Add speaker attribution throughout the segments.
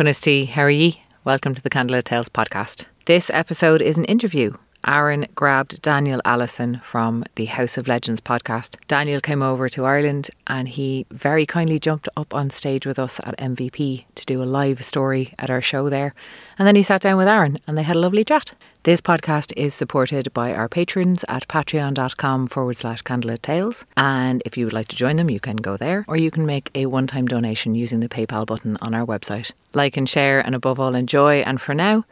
Speaker 1: Cunisti, how are ye? Welcome to the Candlelit Tales podcast. This episode is an interview Aaron grabbed Daniel Allison from the House of Legends podcast. Daniel came over to Ireland and he very kindly jumped up on stage with us at MVP to do a live story at our show there. And then he sat down with Aaron and they had a lovely chat. This podcast is supported by our patrons at patreon.com forward slash candlelit tales. And if you would like to join them, you can go there or you can make a one time donation using the PayPal button on our website. Like and share, and above all, enjoy. And for now,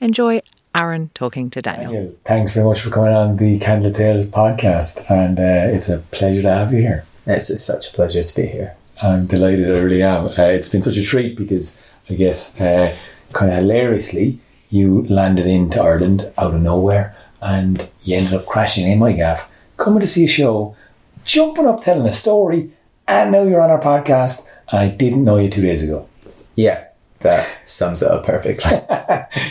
Speaker 1: enjoy Aaron talking to Daniel.
Speaker 2: Daniel, thanks very much for coming on the Candle Tales podcast, and uh, it's a pleasure to have you here.
Speaker 3: It's, it's such a pleasure to be here.
Speaker 2: I'm delighted, I really am. Uh, it's been such a treat because I guess, uh, kind of hilariously, you landed into Ireland out of nowhere and you ended up crashing in my gaff, coming to see a show, jumping up telling a story, and now you're on our podcast. I didn't know you two days ago.
Speaker 3: Yeah, that sums it up perfectly.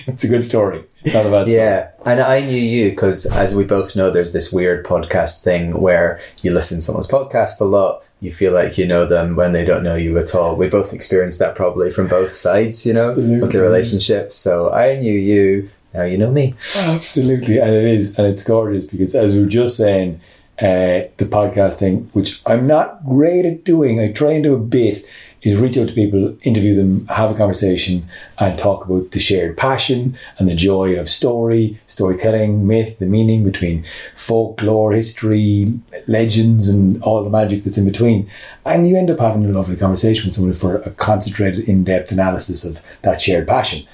Speaker 2: it's a good story. It's not a bad story.
Speaker 3: yeah, and I knew you because, as we both know, there's this weird podcast thing where you listen to someone's podcast a lot. You feel like you know them when they don't know you at all. We both experienced that probably from both sides, you know, with the relationship. So I knew you. Now you know me.
Speaker 2: Absolutely, and it is, and it's gorgeous because as we were just saying, uh, the podcasting, which I'm not great at doing, I try and do a bit, is reach out to people, interview them, have a conversation, and talk about the shared passion and the joy of story, storytelling, myth, the meaning between folklore, history, legends, and all the magic that's in between. And you end up having a lovely conversation with someone for a concentrated, in-depth analysis of that shared passion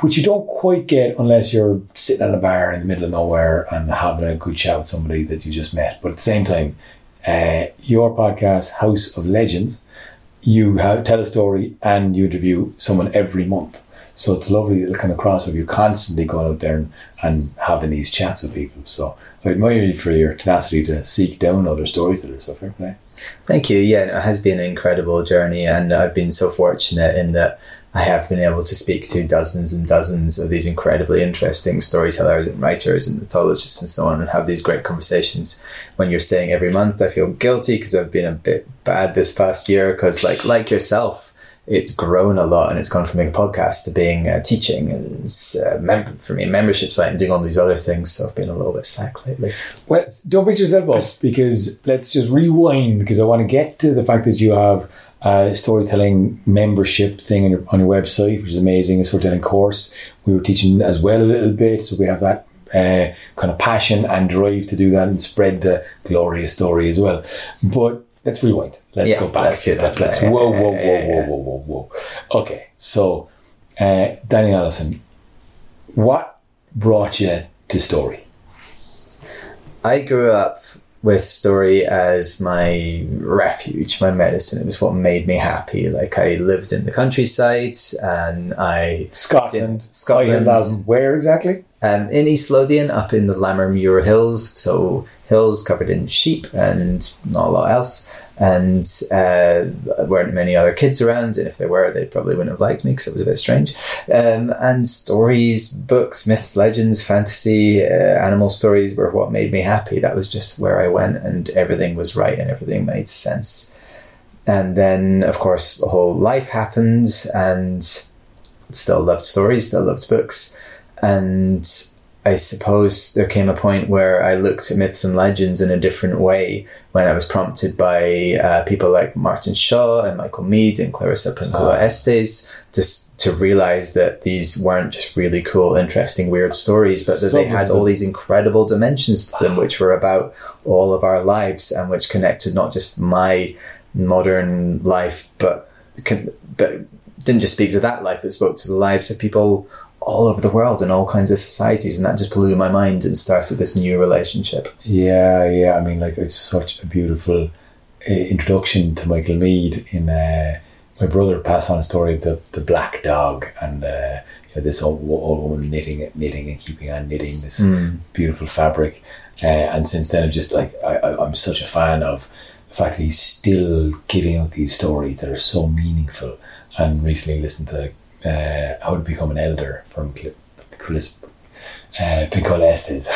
Speaker 2: which you don't quite get unless you're sitting at a bar in the middle of nowhere and having a good chat with somebody that you just met. But at the same time, uh, your podcast, House of Legends, you have, tell a story and you interview someone every month. So it's lovely little kind of crossover. You're constantly going out there and, and having these chats with people. So I admire you for your tenacity to seek down other stories that are so fair play.
Speaker 3: Thank you. Yeah, it has been an incredible journey, and I've been so fortunate in that I have been able to speak to dozens and dozens of these incredibly interesting storytellers and writers and mythologists and so on, and have these great conversations. When you're saying every month, I feel guilty because I've been a bit bad this past year because, like, like yourself. It's grown a lot, and it's gone from being a podcast to being uh, teaching, and uh, mem- for me, a membership site, and doing all these other things. So I've been a little bit slack lately.
Speaker 2: Well, don't beat yourself up because let's just rewind because I want to get to the fact that you have a storytelling membership thing on your, on your website, which is amazing, a storytelling course. We were teaching as well a little bit, so we have that uh, kind of passion and drive to do that and spread the glorious story as well. But let's rewind. Let's
Speaker 3: Yeah,
Speaker 2: go back
Speaker 3: let's
Speaker 2: to that.
Speaker 3: that.
Speaker 2: Let's
Speaker 3: Yeah,
Speaker 2: whoa, whoa, whoa, whoa, whoa, whoa, whoa. Okay, so uh, Danny Allison, what brought you to story?
Speaker 3: I grew up with story as my refuge, my medicine. It was what made me happy. Like I lived in the countryside and I
Speaker 2: Scotland.
Speaker 3: Did- Scotland.
Speaker 2: Have Where exactly?
Speaker 3: um, in East Lothian, up in the Lammermuir Hills, so hills covered in sheep and not a lot else. And uh, there weren't many other kids around, and if there were, they probably wouldn't have liked me because it was a bit strange. Um, and stories, books, myths, legends, fantasy, uh, animal stories were what made me happy. That was just where I went, and everything was right and everything made sense. And then, of course, the whole life happened, and still loved stories, still loved books. And I suppose there came a point where I looked at myths and legends in a different way when I was prompted by uh, people like Martin Shaw and Michael Meade and Clarissa Pinkola Estes just to realize that these weren't just really cool, interesting, weird stories, but that
Speaker 2: Some
Speaker 3: they had all these incredible dimensions to them, which were about all of our lives and which connected not just my modern life, but but didn't just speak to that life, but spoke to the lives of people all over the world in all kinds of societies, and that just blew my mind and started this new relationship.
Speaker 2: Yeah, yeah. I mean, like, it's such a beautiful uh, introduction to Michael Meade. In uh, my brother passed on a story of the the black dog and uh, you this old, old woman knitting, knitting, and keeping on knitting this beautiful fabric. Uh, and since then, I'm just like I, I, I'm such a fan of the fact that he's still giving out these stories that are so meaningful. And recently, listened to uh, How to Become an Elder from Chris uh, Pinkola Estes.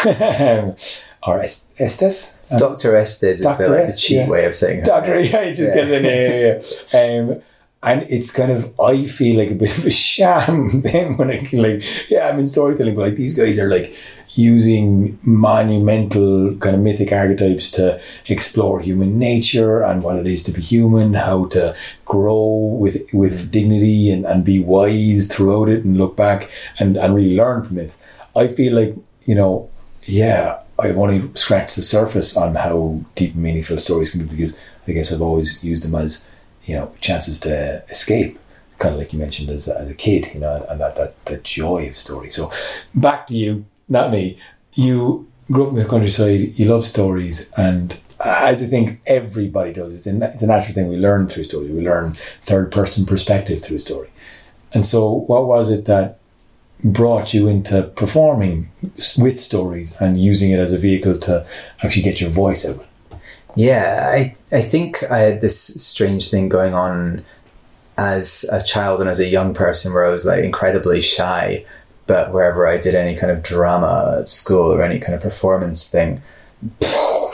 Speaker 2: or Estes? Um,
Speaker 3: Dr. Estes is
Speaker 2: Dr.
Speaker 3: the, like, the cheap
Speaker 2: yeah.
Speaker 3: way of saying
Speaker 2: Doctor, yeah, you just
Speaker 3: Yeah.
Speaker 2: get it in. Yeah, yeah, yeah. Um, and it's kind of I feel like a bit of a sham then when I can like yeah I'm in storytelling but like these guys are like using monumental kind of mythic archetypes to explore human nature and what it is to be human how to grow with with mm. dignity and, and be wise throughout it and look back and, and really learn from it. I feel like you know yeah I've only scratched the surface on how deep and meaningful stories can be because I guess I've always used them as you know chances to escape kind of like you mentioned as, as a kid you know and that, that that joy of story. So back to you not me. You grew up in the countryside you love stories and as I think everybody does. It's a, it's a natural thing we learn through story. we learn third person perspective through story. And so what was it that brought you into performing with stories and using it as a vehicle to actually get your voice out?
Speaker 3: Yeah, I I think I had this strange thing going on as a child and as a young person where I was like incredibly shy, but wherever I did any kind of drama at school or any kind of performance thing,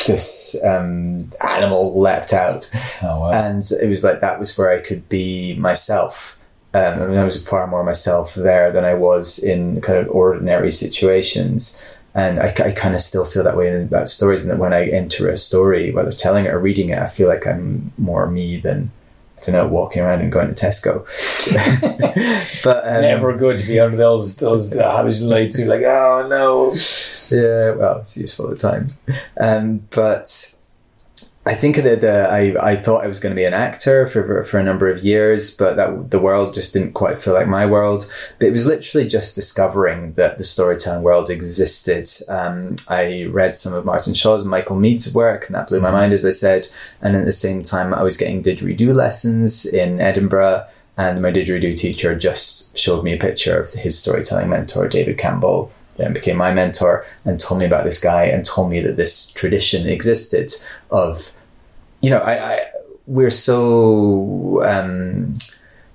Speaker 3: this um, animal leapt out,
Speaker 2: oh, wow.
Speaker 3: and it was like that was where I could be myself. Um, I mean, I was far more myself there than I was in kind of ordinary situations and I, I kind of still feel that way about stories and that when I enter a story whether telling it or reading it I feel like I'm more me than Don't know walking around and going to Tesco. But um,
Speaker 2: never good to be under those those halogen lights you're like oh no.
Speaker 3: Yeah well it's useful at times. Um, but I think that the, I, I thought I was going to be an actor for, for a number of years, but that the world just didn't quite feel like my world. But it was literally just discovering that the storytelling world existed. Um, I read some of Martin Shaw's and Michael Meade's work, and that blew my mind, as I said. And at the same time, I was getting didgeridoo lessons in Edinburgh, and my didgeridoo teacher just showed me a picture of his storytelling mentor, David Campbell, then became my mentor and told me about this guy and told me that this tradition existed of you know, I, I we're so um,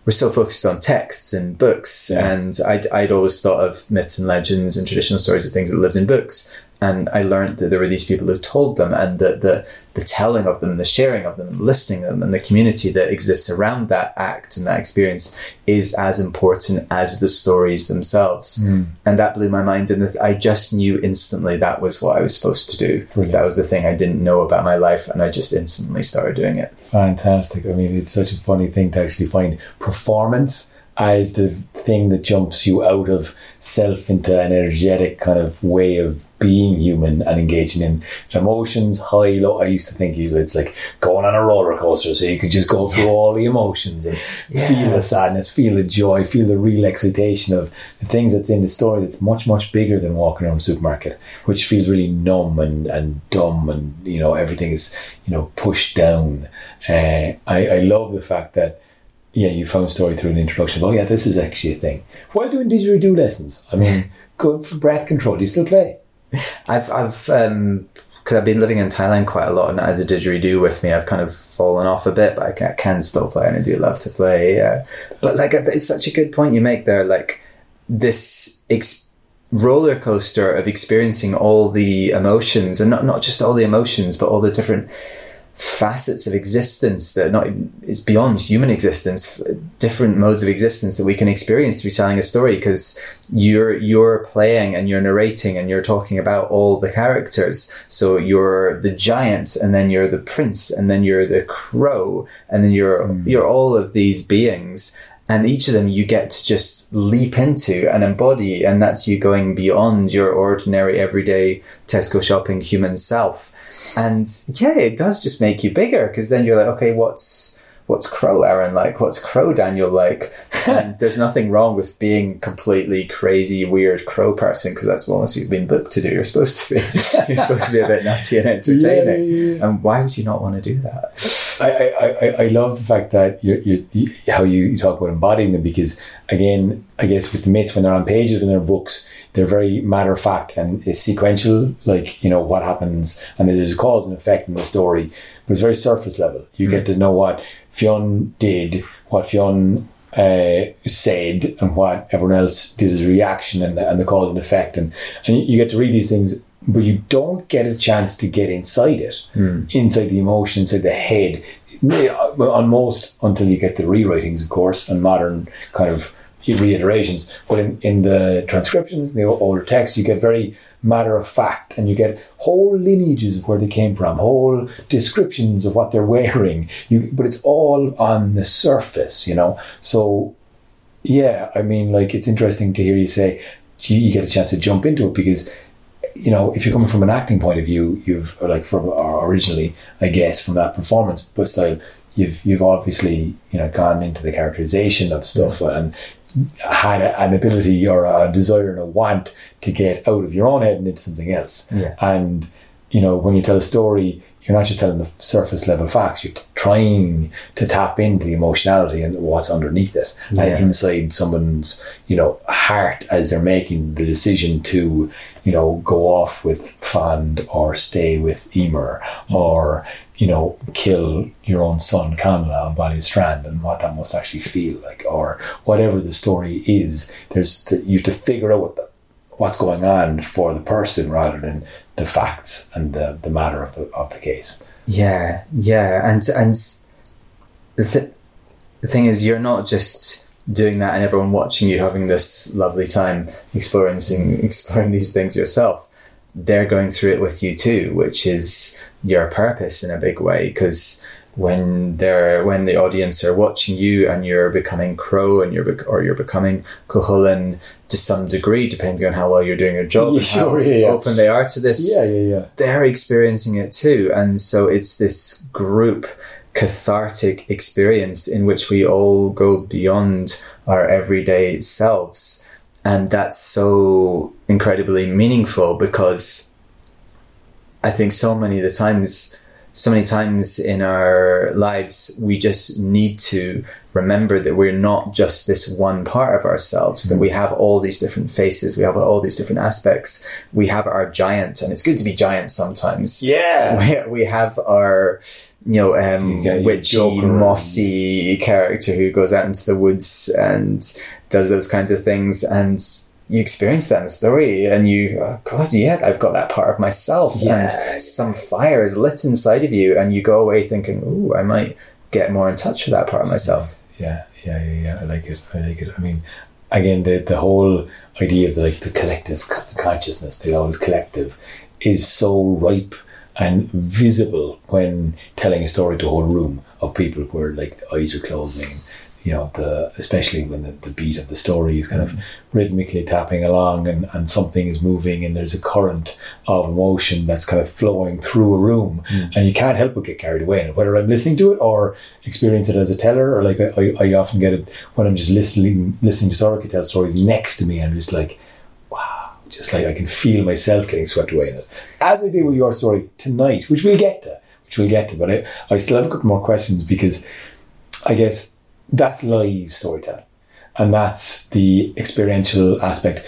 Speaker 3: we're so focused on texts and books,
Speaker 2: Yeah.
Speaker 3: and I'd, I'd always thought of myths and legends and traditional stories of things that lived in books. And I learned that there were these people who told them, and that the the telling of them, and the sharing of them, and listening to them, and the community that exists around that act and that experience is as important as the stories themselves. Hmm. And that blew my mind, and I just knew instantly that was what I was supposed to do.
Speaker 2: Brilliant.
Speaker 3: That was the thing I didn't know about my life, and I just instantly started doing it.
Speaker 2: Fantastic. I mean, it's such a funny thing to actually find performance as the thing that jumps you out of self into an energetic kind of way of being human and engaging in emotions, high, low. I used to think it's like going on a roller coaster, so you could just go through all the emotions and feel the sadness, feel the joy, feel the real excitation of the things that's in the story that's much, much bigger than walking around a supermarket, which feels really numb and, and dumb and, you know, everything is, you know, pushed down. Uh, I, I love the fact that yeah, you found story through an introduction. Oh, yeah, this is actually a thing. While doing didgeridoo lessons, I mean, good for breath control. Do you still play?
Speaker 3: I've I've um because I've been living in Thailand quite a lot and I had a didgeridoo with me. I've kind of fallen off a bit, but I can, I can still play and I do love to play. Yeah. But like, it's such a good point you make there. Like this ex- roller coaster of experiencing all the emotions and not, not just all the emotions, but all the different facets of existence that not is beyond human existence different modes of existence that we can experience through telling a story because you're you're playing and you're narrating and you're talking about all the characters. So you're the giant and then you're the prince and then you're the crow and then you're hmm. you're all of these beings. And each of them you get to just leap into and embody and that's you going beyond your ordinary everyday tesco shopping human self and yeah it does just make you bigger because then you're like okay what's what's crow aaron like? What's crow daniel like? And there's nothing wrong with being completely crazy weird crow person because that's what you've been booked to do. You're supposed to be you're supposed to be a bit nutty and entertaining.
Speaker 2: Yeah, yeah,
Speaker 3: and why would you not want to do that
Speaker 2: I, I, I, love the fact that you're, you're, you how you, you talk about embodying them because again I guess with the myths when they're on pages when they're books they're very matter of fact and it's sequential like you know what happens and there's a cause and effect in the story but it's very surface level. You get to know what Fionn did what Fionn uh, said and what everyone else did as a reaction and the, and the cause and effect and, and you get to read these things but you don't get a chance to get inside it hmm. inside the emotion inside the head on most until you get the rewritings, of course, and modern kind of reiterations. But in, in the transcriptions, the older texts, you get very matter of fact, and you get whole lineages of where they came from, whole descriptions of what they're wearing. You, but it's all on the surface, you know. So, yeah, I mean, like it's interesting to hear you say you, you get a chance to jump into it because you know, if you're coming from an acting point of view, you've like from or originally, I guess, from that performance but style, you've you've obviously you know gone into the characterization of stuff and had a, an ability or a desire and a want to get out of your own head and into something else.
Speaker 3: Yeah.
Speaker 2: And you know, when you tell a story, you're not just telling the surface level facts. You're trying to tap into the emotionality and what's underneath it,
Speaker 3: Yeah.
Speaker 2: and inside someone's you know heart as they're making the decision to you know go off with Fand or stay with Emer or you know kill your own son Conla on Baile Strand, and what that must actually feel like, or whatever the story is. There's you have to figure out what the what's going on for the person rather than the facts and the, the matter of the, of the case.
Speaker 3: Yeah, yeah, and and the, th- the thing is, you're not just doing that and everyone watching you having this lovely time exploring exploring these things yourself. They're going through it with you too, which is your purpose in a big way. Because when they're when the audience are watching you and you're becoming crow and you're bec- or you're becoming Cuchulainn to some degree, depending on how well you're doing your job,
Speaker 2: Yeah,
Speaker 3: and how
Speaker 2: sure, yeah, yeah.
Speaker 3: open they are to this
Speaker 2: Yeah, yeah, yeah.
Speaker 3: they're experiencing it too. And so it's this group cathartic experience in which we all go beyond our everyday selves. And that's so incredibly meaningful because I think so many of the times, so many times in our lives, we just need to remember that we're not just this one part of ourselves, that we have all these different faces, we have all these different aspects. We have our giant, and it's good to be giant sometimes.
Speaker 2: Yeah.
Speaker 3: We, we have our, you know, um,
Speaker 2: You
Speaker 3: witchy, mossy character who goes out into the woods and does those kinds of things. And you experience that in the story, and you, oh, God, yeah, I've got that part of myself.
Speaker 2: Yeah.
Speaker 3: And some fire is lit inside of you, and you go away thinking, ooh, I might get more in touch with that part of myself.
Speaker 2: Yeah, yeah, yeah, yeah. I like it. I like it. I mean, again, the the whole idea of the, like the collective consciousness, the old collective, is so ripe and visible when telling a story to a whole room of people where like the eyes are closing. You know, the especially when the, the beat of the story is kind of rhythmically tapping along and, and something is moving and there's a current of emotion that's kind of flowing through a room hmm. and you can't help but get carried away it. Whether I'm listening to it or experience it as a teller or like I, I, I often get it when I'm just listening listening to Sorcha tell stories next to me and I'm just like, wow, just like I can feel myself getting swept away in it. As I did with your story tonight, which we'll get to, which we'll get to, but I, I still have a couple more questions because I guess that's live storytelling. And that's the experiential aspect.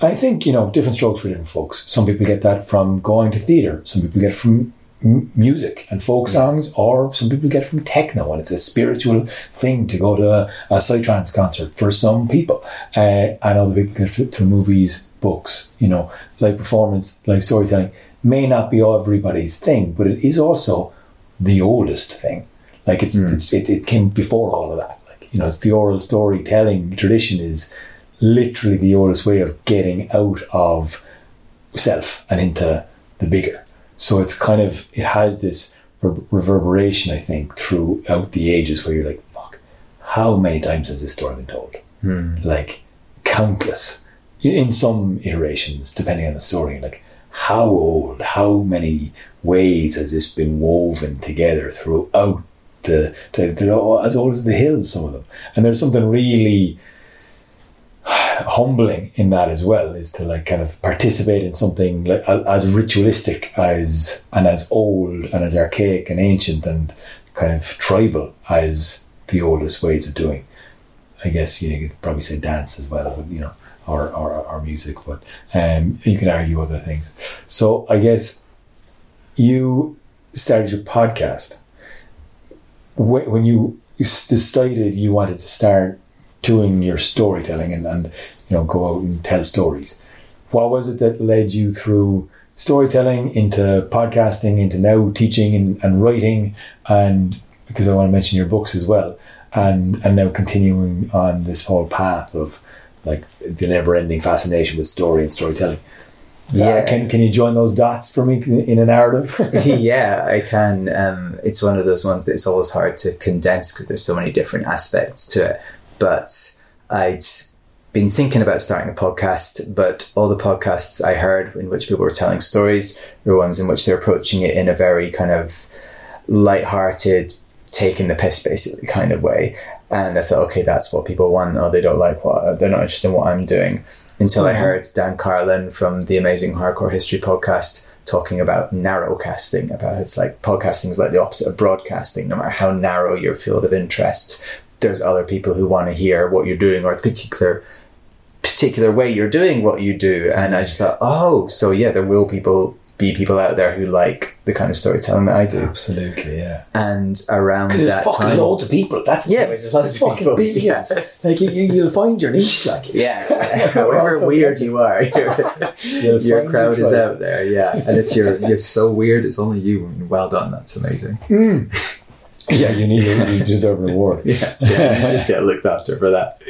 Speaker 2: I think, you know, different strokes for different folks. Some people get that from going to theatre. Some people get it from m- music and folk songs, or some people get from techno, and it's a spiritual thing to go to a, a psytrance concert for some people. Uh, and other people get it through- through movies, books, you know, live performance, live storytelling may not be everybody's thing, but it is also the oldest thing. Like it's, hmm. it's it, it came before all of that. Like you know, it's the oral storytelling tradition is literally the oldest way of getting out of self and into the bigger. So it's kind of it has this reverberation, I think, throughout the ages where you're like, fuck, how many times has this story been told? Hmm. Like countless. In some iterations, depending on the story, like how old, how many ways has this been woven together throughout the, the, the as old as the hills, some of them. And there's something really humbling in that as well is to like kind of participate in something like as ritualistic as and as old and as archaic and ancient and kind of tribal as the oldest ways of doing. I guess you, know, you could probably say dance as well, but you know, or or, or music, but um, you can argue other things. So I guess you started your podcast when you decided you wanted to start doing your storytelling and, and you know go out and tell stories. What was it that led you through storytelling into podcasting into now teaching and, and writing and because I want to mention your books as well, and and now continuing on this whole path of like the never-ending fascination with story and storytelling.
Speaker 3: Yeah.
Speaker 2: Uh, can can you join those dots for me in a narrative?
Speaker 3: yeah, I can. Um, it's one of those ones that it's always hard to condense because there's so many different aspects to it. But I'd been thinking about starting a podcast, but all the podcasts I heard in which people were telling stories were ones in which they're approaching it in a very kind of light-hearted, taking the piss basically kind of way. And I thought, okay, that's what people want. Oh, they don't like what they're not interested in what I'm doing. Until I heard Dan Carlin from the Amazing Hardcore History podcast talking about narrowcasting, about it's like podcasting is like the opposite of broadcasting. No matter how narrow your field of interest, there's other people who want to hear what you're doing or the particular particular way you're doing what you do. And I just thought, oh, so yeah, there will people be people out there who like the kind of storytelling that I do.
Speaker 2: Absolutely, yeah.
Speaker 3: And around
Speaker 2: Because there's fucking
Speaker 3: time,
Speaker 2: loads of people. That's
Speaker 3: Yeah, there's loads of
Speaker 2: fucking
Speaker 3: people,
Speaker 2: billions.
Speaker 3: yeah.
Speaker 2: Like you, you- you'll find your niche. Like
Speaker 3: yeah,
Speaker 2: We're
Speaker 3: however weird you are, your,
Speaker 2: You'll
Speaker 3: your crowd is out there. Yeah, and if you're you're so weird, it's only you. And well done, that's amazing.
Speaker 2: yeah, you need you deserve an award.
Speaker 3: Yeah, yeah you just get looked after for that.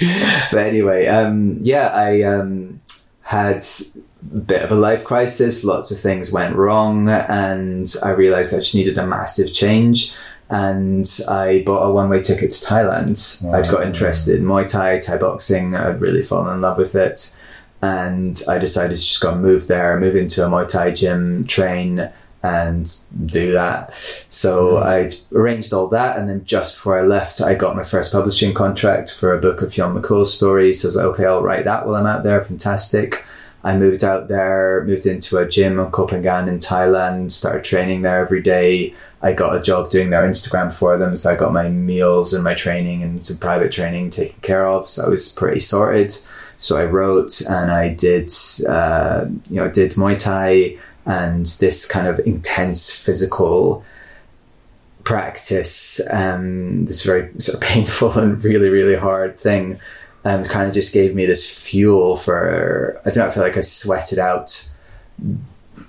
Speaker 3: But anyway, um, yeah, I um, had a bit of a life crisis. Lots of things went wrong, and I realized I just needed a massive change. And I bought a one-way ticket to Thailand. I'd got interested in Muay Thai, Thai boxing. I'd really fallen in love with it, and I decided to just go and move there, move into a Muay Thai gym, train, and do that. So I'd arranged all that, and then just before I left, I got my first publishing contract for a book of Fionn McCool's stories. So I was like, okay, I'll write that while I'm out there. Fantastic. I moved out there, moved into a gym in Koh Phangan in Thailand, started training there every day. I got a job doing their Instagram for them, so I got my meals and my training and some private training taken care of. So I was pretty sorted. So I wrote and I did, uh, you know, did Muay Thai and this kind of intense physical practice, um, this very sort of painful and really, really hard thing, and kind of just gave me this fuel for. I don't know. I feel like I sweated out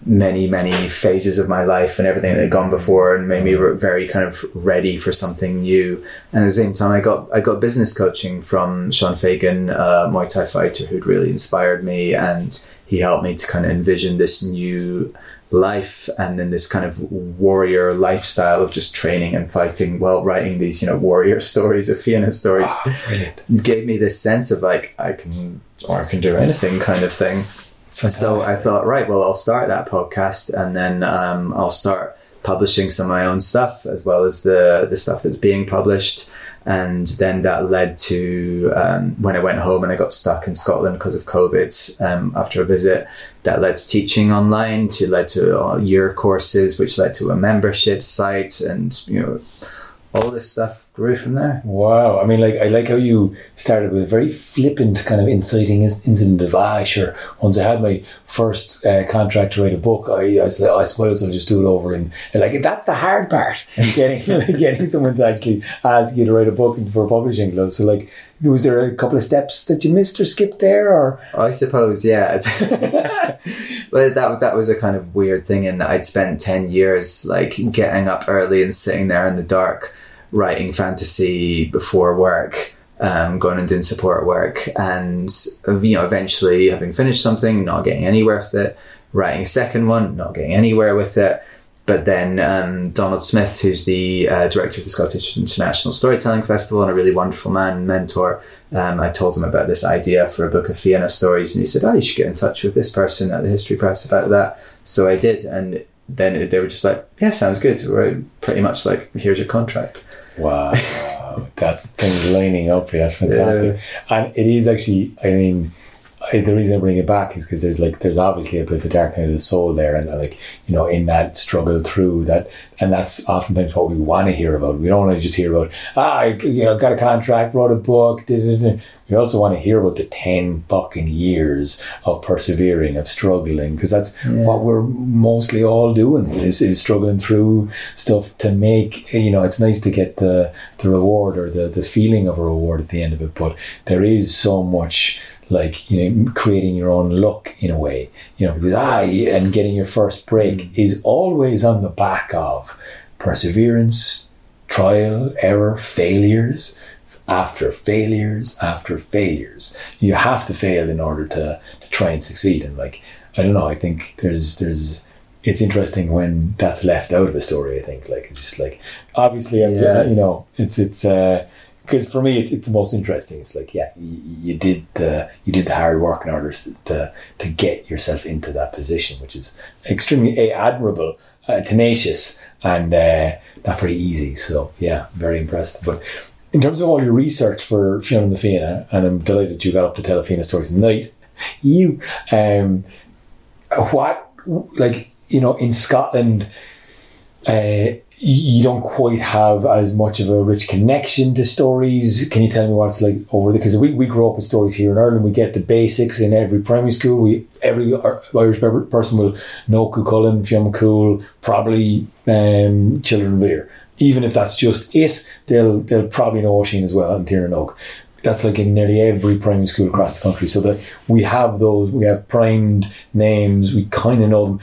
Speaker 3: many, many phases of my life and everything that had gone before, and made me very kind of ready for something new. And at the same time, I got I got business coaching from Sean Fagan, a Muay Thai fighter who'd really inspired me, and he helped me to kind of envision this new life and then this kind of warrior lifestyle of just training and fighting while writing these you know warrior stories of Fianna stories
Speaker 2: Brilliant.
Speaker 3: gave me this sense of like I can or I can do anything kind of thing. So I thought, right, well, I'll start that podcast and then um, I'll start publishing some of my own stuff as well as the the stuff that's being published. And then that led to um, when I went home and I got stuck in Scotland because of COVID um, after a visit. That led to teaching online, to led to uh, year courses, which led to a membership site, and you know, all this stuff grew from there.
Speaker 2: Wow, I mean, like I like how you started with a very flippant kind of inciting in- incident of ah, sure. Once I had my first uh, contract to write a book, I I, said, I suppose I'll just do it over, and, and like that's the hard part, getting getting someone to actually ask you to write a book for a publishing club. So, like, was there a couple of steps that you missed or skipped there, or
Speaker 3: I suppose, yeah. but that that was a kind of weird thing in that I'd spent ten years like getting up early and sitting there in the dark writing fantasy before work, um, going and doing support work, and you know eventually having finished something, not getting anywhere with it, writing a second one, not getting anywhere with it. But then um, Donald Smith, who's the uh, director of the Scottish International Storytelling Festival and a really wonderful man and mentor, um, I told him about this idea for a book of Fianna stories, and he said, "Oh, you should get in touch with this person at the History Press about that." So I did, and then they were just like, "Yeah, sounds good." We're pretty much like, "Here's your contract."
Speaker 2: Wow, that's things lining up for you. That's fantastic. And it is actually, I mean, I, the reason I bring it back is because there's like there's obviously a bit of a dark night of the soul there, and like you know, in that struggle through that, and that's oftentimes what we want to hear about. We don't want to just hear about ah, I, you know, got a contract, wrote a book. Da, da, da. We also want to hear about the ten fucking years of persevering, of struggling, because that's what we're mostly all doing is, is struggling through stuff to make. You know, it's nice to get the the reward or the the feeling of a reward at the end of it, but there is so much like you know creating your own look in a way you know because ah and getting your first break mm. is always on the back of perseverance trial, error, failures after failures after failures. You have to fail in order to, to try and succeed. And like, I don't know, I think there's, there's, it's interesting when that's left out of a story. I think like it's just like obviously,
Speaker 3: Yeah.
Speaker 2: Uh, you know, it's it's uh, because for me it's it's the most interesting. It's like yeah, you, you did the you did the hard work in order to to get yourself into that position, which is extremely a, admirable, uh, tenacious, and uh, not very easy. So yeah, very impressed. But in terms of all your research for Fionn and the Fianna, and I'm delighted you got up to tell a Fianna story tonight. You, um, what like you know in Scotland uh, you don't quite have as much of a rich connection to stories. Can you tell me what it's like over there? Because we, we grow up with stories here in Ireland. We get the basics in every primary school. We every Irish person will know Cuchulainn, Fianna probably um, Children of. Even if that's just it, they'll they'll probably know Oisin as well and Tír na nÓg. That's like in nearly every primary school across the country. So that we have those, we have primed names. We kind of know them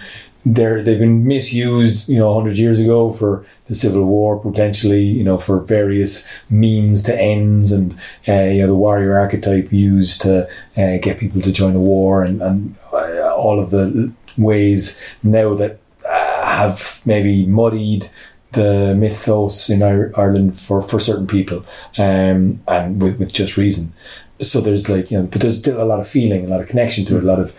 Speaker 2: they're they've been misused, you know, hundred years ago for the Civil War, potentially, you know, for various means to ends, and uh, you know, the warrior archetype used to uh, get people to join a war, and and uh, all of the ways now that uh, have maybe muddied the mythos in Ir- Ireland for, for certain people, um, and with, with just reason. So there's like you know, but there's still a lot of feeling, a lot of connection to it, a lot of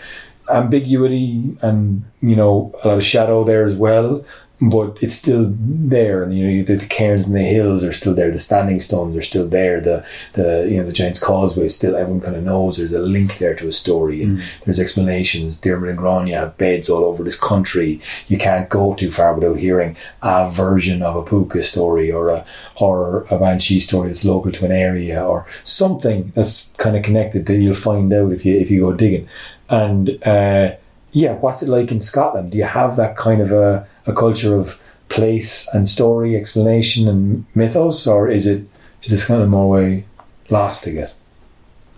Speaker 2: ambiguity and you know a lot of shadow there as well but it's still there. And you know the, the cairns and the hills are still there. The standing stones are still there. The the you know the giant's causeway is still everyone kind of knows there's a link there to a story. And there's explanations. Dermot and Gráinne have beds all over this country. You can't go too far without hearing a version of a puka story or a or a banshee story that's local to an area or something that's kind of connected that you'll find out if you if you go digging and uh, yeah, what's it like in Scotland? Do you have that kind of a, a culture of place and story, explanation and mythos, or is it is this kind of more way lost? I guess.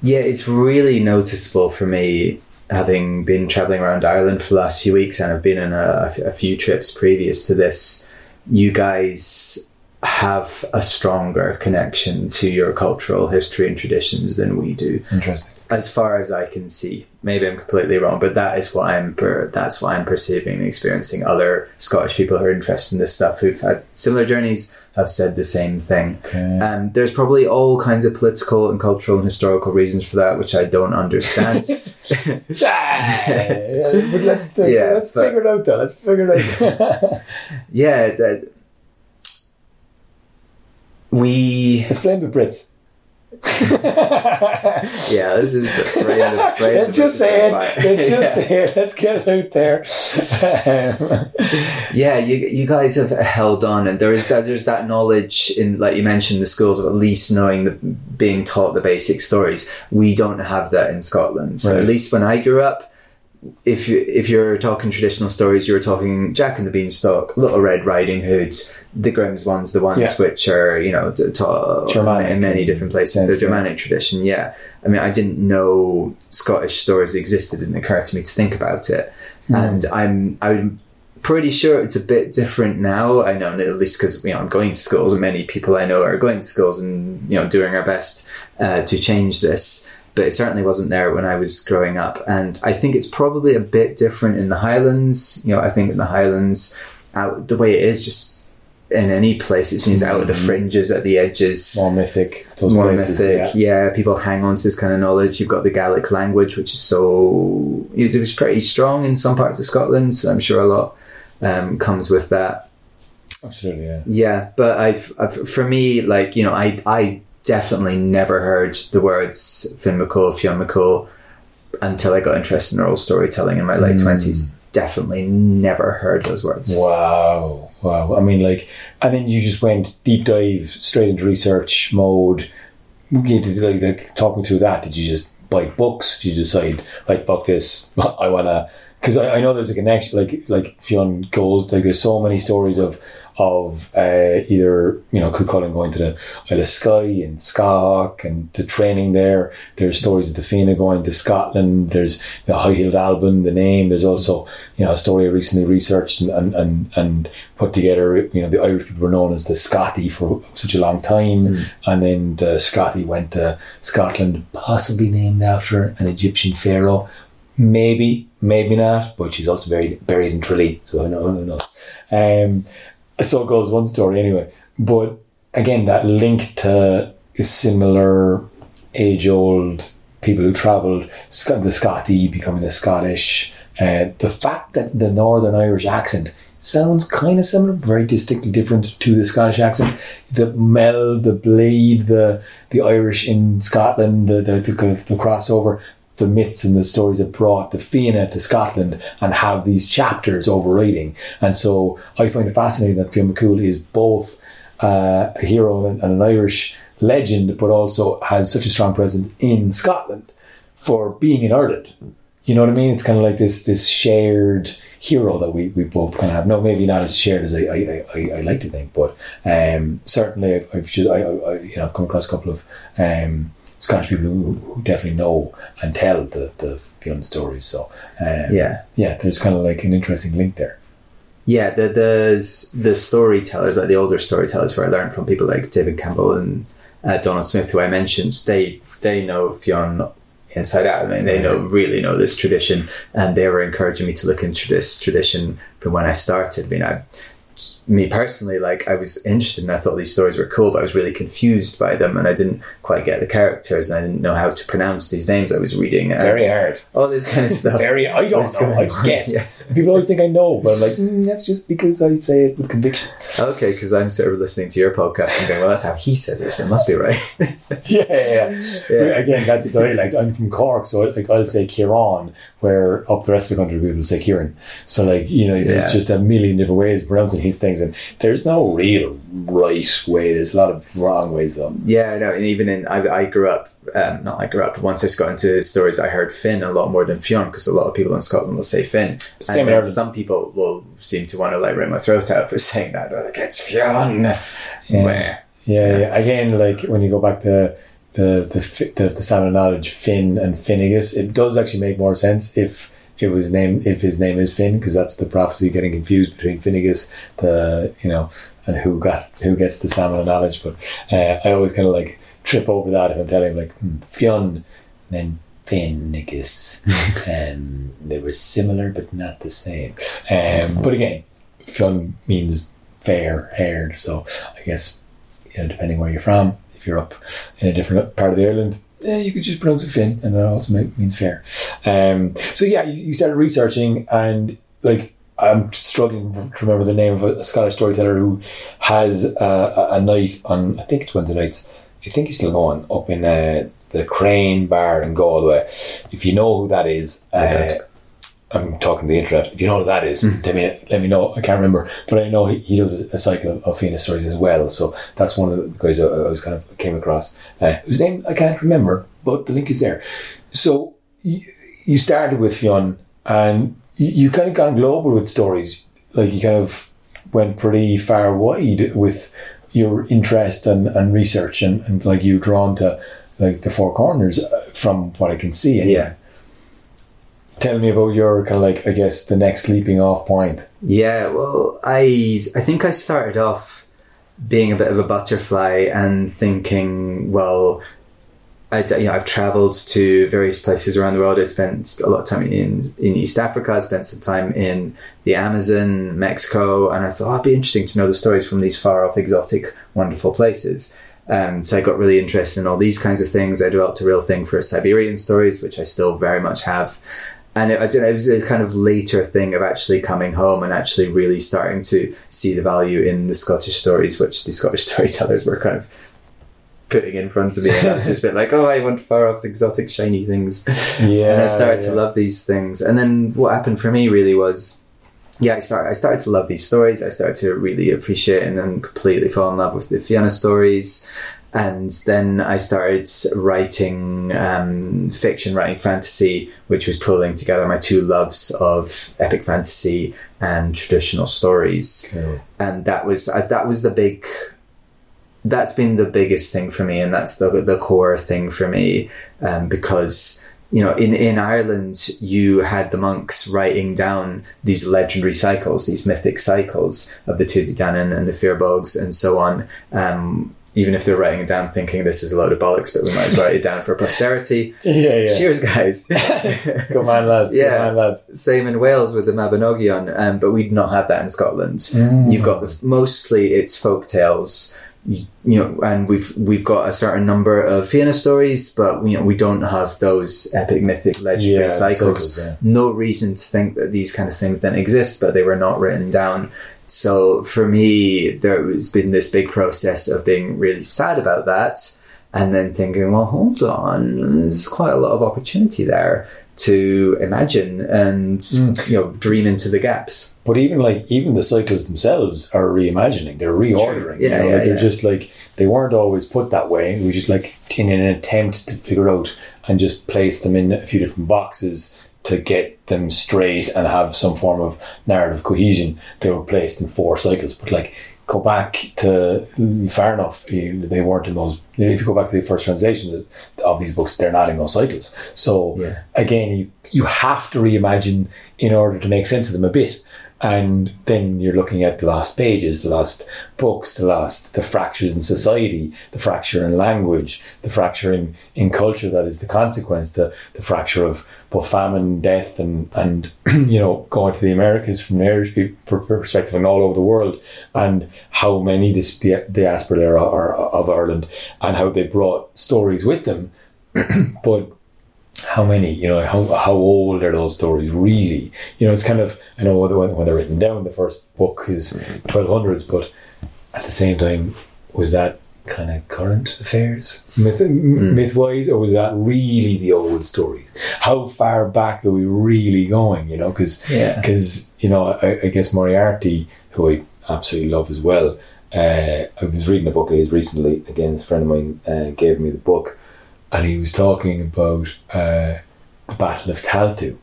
Speaker 3: Yeah, it's really noticeable for me having been traveling around Ireland for the last few weeks and I've been on a, a few trips previous to this. You guys have a stronger connection to your cultural history and traditions than we do,
Speaker 2: Interesting.
Speaker 3: as far as I can see. Maybe I'm completely wrong, but that is what I'm per- that's what I'm perceiving and experiencing. Other Scottish people who are interested in this stuff who've had similar journeys have said the same thing.
Speaker 2: Okay.
Speaker 3: And there's probably all kinds of political and cultural and historical reasons for that, which I don't understand.
Speaker 2: Ah, but let's think,
Speaker 3: Yeah,
Speaker 2: let's
Speaker 3: but-
Speaker 2: figure it out. Though. Let's figure it out.
Speaker 3: yeah, that we
Speaker 2: let's blame the Brits.
Speaker 3: yeah, this is the brain
Speaker 2: Let's just say it. Let's just
Speaker 3: Yeah.
Speaker 2: say it. Let's get it out there.
Speaker 3: Yeah, you you guys have held on, and there is that there's that knowledge in like you mentioned the schools of at least knowing the being taught the basic stories. We don't have that in Scotland. So
Speaker 2: Right.
Speaker 3: at least when I grew up, if you if you're talking traditional stories, you're talking Jack and the Beanstalk, Little Red Riding Hood, the Grimm's ones, the ones
Speaker 2: Yeah.
Speaker 3: which are you know taught
Speaker 2: Germanic
Speaker 3: in many different places.
Speaker 2: sense,
Speaker 3: the
Speaker 2: yeah.
Speaker 3: Germanic tradition, yeah. I mean, I didn't know Scottish stories existed. It didn't occur to me to think about it,
Speaker 2: Hmm.
Speaker 3: and I'm I'm pretty sure it's a bit different now. I know at least because you know I'm going to schools, and many people I know are going to schools, and you know doing our best uh, to change this. But it certainly wasn't there when I was growing up, and I think it's probably a bit different in the Highlands. You know, I think in the Highlands, out the way it is, just in any place, it seems out of the fringes, at the edges
Speaker 2: more mythic.
Speaker 3: More
Speaker 2: places.
Speaker 3: mythic.
Speaker 2: Yeah.
Speaker 3: Yeah. people hang on to this kind of knowledge. You've got the Gaelic language, which is so it was pretty strong in some parts of Scotland. So I'm sure a lot um, comes with that.
Speaker 2: Absolutely. Yeah.
Speaker 3: Yeah, but I've, I've for me, like you know, I I definitely never heard the words Finn McCool, Fionn McCool until I got interested in oral storytelling in my late
Speaker 2: Mm.
Speaker 3: twenties. Definitely never heard those words.
Speaker 2: Wow, wow. I mean, like, and then you just went deep dive straight into research mode. You did, like, like, talk me through that. Did you just buy books? Did you decide, like, fuck this, I want to because I, I know there's a connection. Like like Fionn goes like there's so many stories of of uh, either you know Cuchulainn going to the Isle of Skye and Skáthach and the training there. There's stories of the Fianna going to Scotland. There's the High Heeled Alban, the name. There's also you know a story I recently researched and and, and, and put together. You know the Irish people were known as the Scotty for such a long time, and then the Scotty went to Scotland, possibly named after an Egyptian pharaoh. Maybe, maybe not, but she's also buried buried in Tralee, so I know who knows. Um, so goes one story anyway. But again, that link to similar age old people who travelled, the Scotty becoming the Scottish, uh, the fact that the Northern Irish accent sounds kind of similar, very distinctly different to the Scottish accent. The meld, the blade, the the Irish in Scotland, the the, the, the crossover, the myths and the stories that brought the Fianna to Scotland and have these chapters overriding. And so I find it fascinating that Fionn McCool is both uh, a hero and, and an Irish legend, but also has such a strong presence in Scotland for being in Ireland. You know what I mean? It's kind of like this this shared hero that we, we both kind of have. No, maybe not as shared as I I, I, I like to think, but um, certainly I've, I've just I, I, you know I've come across a couple of um, Scottish people who, who definitely know and tell the the Fionn stories. So um,
Speaker 3: Yeah.
Speaker 2: yeah, there's kind of like an interesting link there.
Speaker 3: Yeah, the the the storytellers, like the older storytellers, who I learned from people like David Campbell and uh, Donald Smith, who I mentioned, they they know Fionn inside out. I mean, they know really know this tradition, and they were encouraging me to look into this tradition from when I started. I mean, I, me personally, like I was interested, and I thought these stories were cool, but I was really confused by them, and I didn't quite get the characters, and I didn't know how to pronounce these names I was reading. and
Speaker 2: Very hard.
Speaker 3: All this kind of stuff.
Speaker 2: Very. I don't know. I just guess.
Speaker 3: Yeah.
Speaker 2: People always think I know, but I'm like, mm, that's just because I say it with conviction.
Speaker 3: Okay, because I'm sort of listening to your podcast and going, well, that's how he says it, so it must be right.
Speaker 2: yeah, yeah, yeah. Again, that's a dialect. I'm from Cork, so like I'll say Kieran, where up the rest of the country people say Kieran. So like you know, there's
Speaker 3: Yeah.
Speaker 2: just a million different ways of pronouncing these things, and there's no real right way. There's a lot of wrong ways though.
Speaker 3: yeah, no, and even in, I, I grew up, um, not I grew up, but once I got into the stories, I heard Finn a lot more than Fionn, because a lot of people in Scotland will say Finn.
Speaker 2: Same
Speaker 3: and some people will seem to want to like rip my throat out for saying that. They're like, it's Fionn.
Speaker 2: Yeah.
Speaker 3: Meh.
Speaker 2: Yeah, yeah. Again, like when you go back to the the the, the Salmon of Knowledge, Finn and Finnegas, it does actually make more sense if it was named if his name is Finn, because that's the prophecy getting confused between Finnegas, the you know, and who got who gets the Salmon of Knowledge. But uh, I always kind of like trip over that if I'm telling him like hmm, Fionn, and then Finnegas, and they were similar but not the same. Um, but again, Fionn means fair haired, so I guess you know, depending where you're from, if you're up in a different part of the island, eh, you could just pronounce it Finn, and that also means fair. Um, so yeah, you, you started researching, and like I'm struggling to remember the name of a, Scottish storyteller who has uh, a, a night on, I think it's Wednesday nights. I think he's still going up in uh, the Crane Bar in Galway. If you know who that is, uh. I'm talking to the internet. If you know who that is, tell me, let me know. I can't remember, but I know he, he does a, cycle of, of Fenian stories as well. So that's one of the guys I, I was kind of came across, uh, whose name I can't remember, but the link is there. So you, you started with Fionn, and you, you kind of gone global with stories. Like you kind of went pretty far wide with your interest and, and research, and, and like you drawn to like the four corners uh, from what I can see. Anyway.
Speaker 3: Yeah.
Speaker 2: Tell me about your kind of like I guess the next leaping off point.
Speaker 3: Yeah, well, I I think I started off being a bit of a butterfly and thinking, well, I you know I've travelled to various places around the world. I spent a lot of time in in East Africa. I spent some time in the Amazon, Mexico, and I thought oh, it'd be interesting to know the stories from these far off, exotic, wonderful places. Um, so I got really interested in all these kinds of things. I developed a real thing for Siberian stories, which I still very much have and it, I don't know, it was a kind of later thing of actually coming home and actually really starting to see the value in the Scottish stories, which the Scottish storytellers were kind of putting in front of me. And I was just a bit like, oh, I want far off, exotic, shiny things.
Speaker 2: Yeah,
Speaker 3: and I started
Speaker 2: yeah.
Speaker 3: to love these things. And then what happened for me really was, yeah, I started, I started to love these stories. I started to really appreciate and then completely fall in love with the Fianna stories. And then I started writing um, fiction, writing fantasy, which was pulling together my two loves of epic fantasy and traditional stories.
Speaker 2: Cool.
Speaker 3: And that was uh, that was the big. That's been the biggest thing for me, and that's the the core thing for me, um, because you know, in, in Ireland, you had the monks writing down these legendary cycles, these mythic cycles of the Tuatha Dé Danann and the Firbolgs and so on. Um, even if they're writing it down thinking this is a load of bollocks, but we might as well write it down for posterity.
Speaker 2: Yeah, yeah.
Speaker 3: Cheers, guys.
Speaker 2: Good man, lads.
Speaker 3: Yeah.
Speaker 2: Good man, lads.
Speaker 3: Same in Wales with the Mabinogion, um, but we do not have that in Scotland.
Speaker 2: Mm.
Speaker 3: You've got the, mostly it's folk tales, you, you know, and we've we've got a certain number of Fianna stories, but you know we don't have those epic, mythic, legendary
Speaker 2: Yeah,
Speaker 3: cycles.
Speaker 2: yeah.
Speaker 3: No reason to think that these kind of things didn't exist, but they were not written down. So for me, there has been this big process of being really sad about that, and then thinking, well, hold on, there's quite a lot of opportunity there to imagine and
Speaker 2: Mm.
Speaker 3: you know dream into the gaps.
Speaker 2: But even like even the cycles themselves are reimagining. They're reordering.
Speaker 3: Yeah,
Speaker 2: you know,
Speaker 3: yeah,
Speaker 2: like they're
Speaker 3: yeah.
Speaker 2: just like they weren't always put that way. Was just like in an attempt to figure out and just place them in a few different boxes to get them straight and have some form of narrative cohesion. They were placed in four cycles. But like go back to mm, far enough, they weren't in those. If you go back to the first translations of, of these books, they're not in those cycles. So
Speaker 3: Yeah.
Speaker 2: again, you you have to reimagine in order to make sense of them a bit. And then you're looking at the last pages, the last books, the last the fractures in society, the fracture in language, the fracture in, in culture that is the consequence, the, the fracture of both famine, death, and and you know going to the Americas from pe- perspective and all over the world, and how many this the diaspora there are, are of Ireland, and how they brought stories with them, but how many? You know how, how old are those stories really? You know it's kind of i know when, when they're written down the first book is 1200s but at the same time was that kind of current affairs? Myth, m myth-wise or was that really the old stories? How far back are we really going you know? Because
Speaker 3: Yeah.
Speaker 2: because you know I, I guess moriarty who i absolutely love as well uh, i was reading a book of his recently again a friend of mine uh, gave me the book and he was talking about uh, the Battle of Tailtiu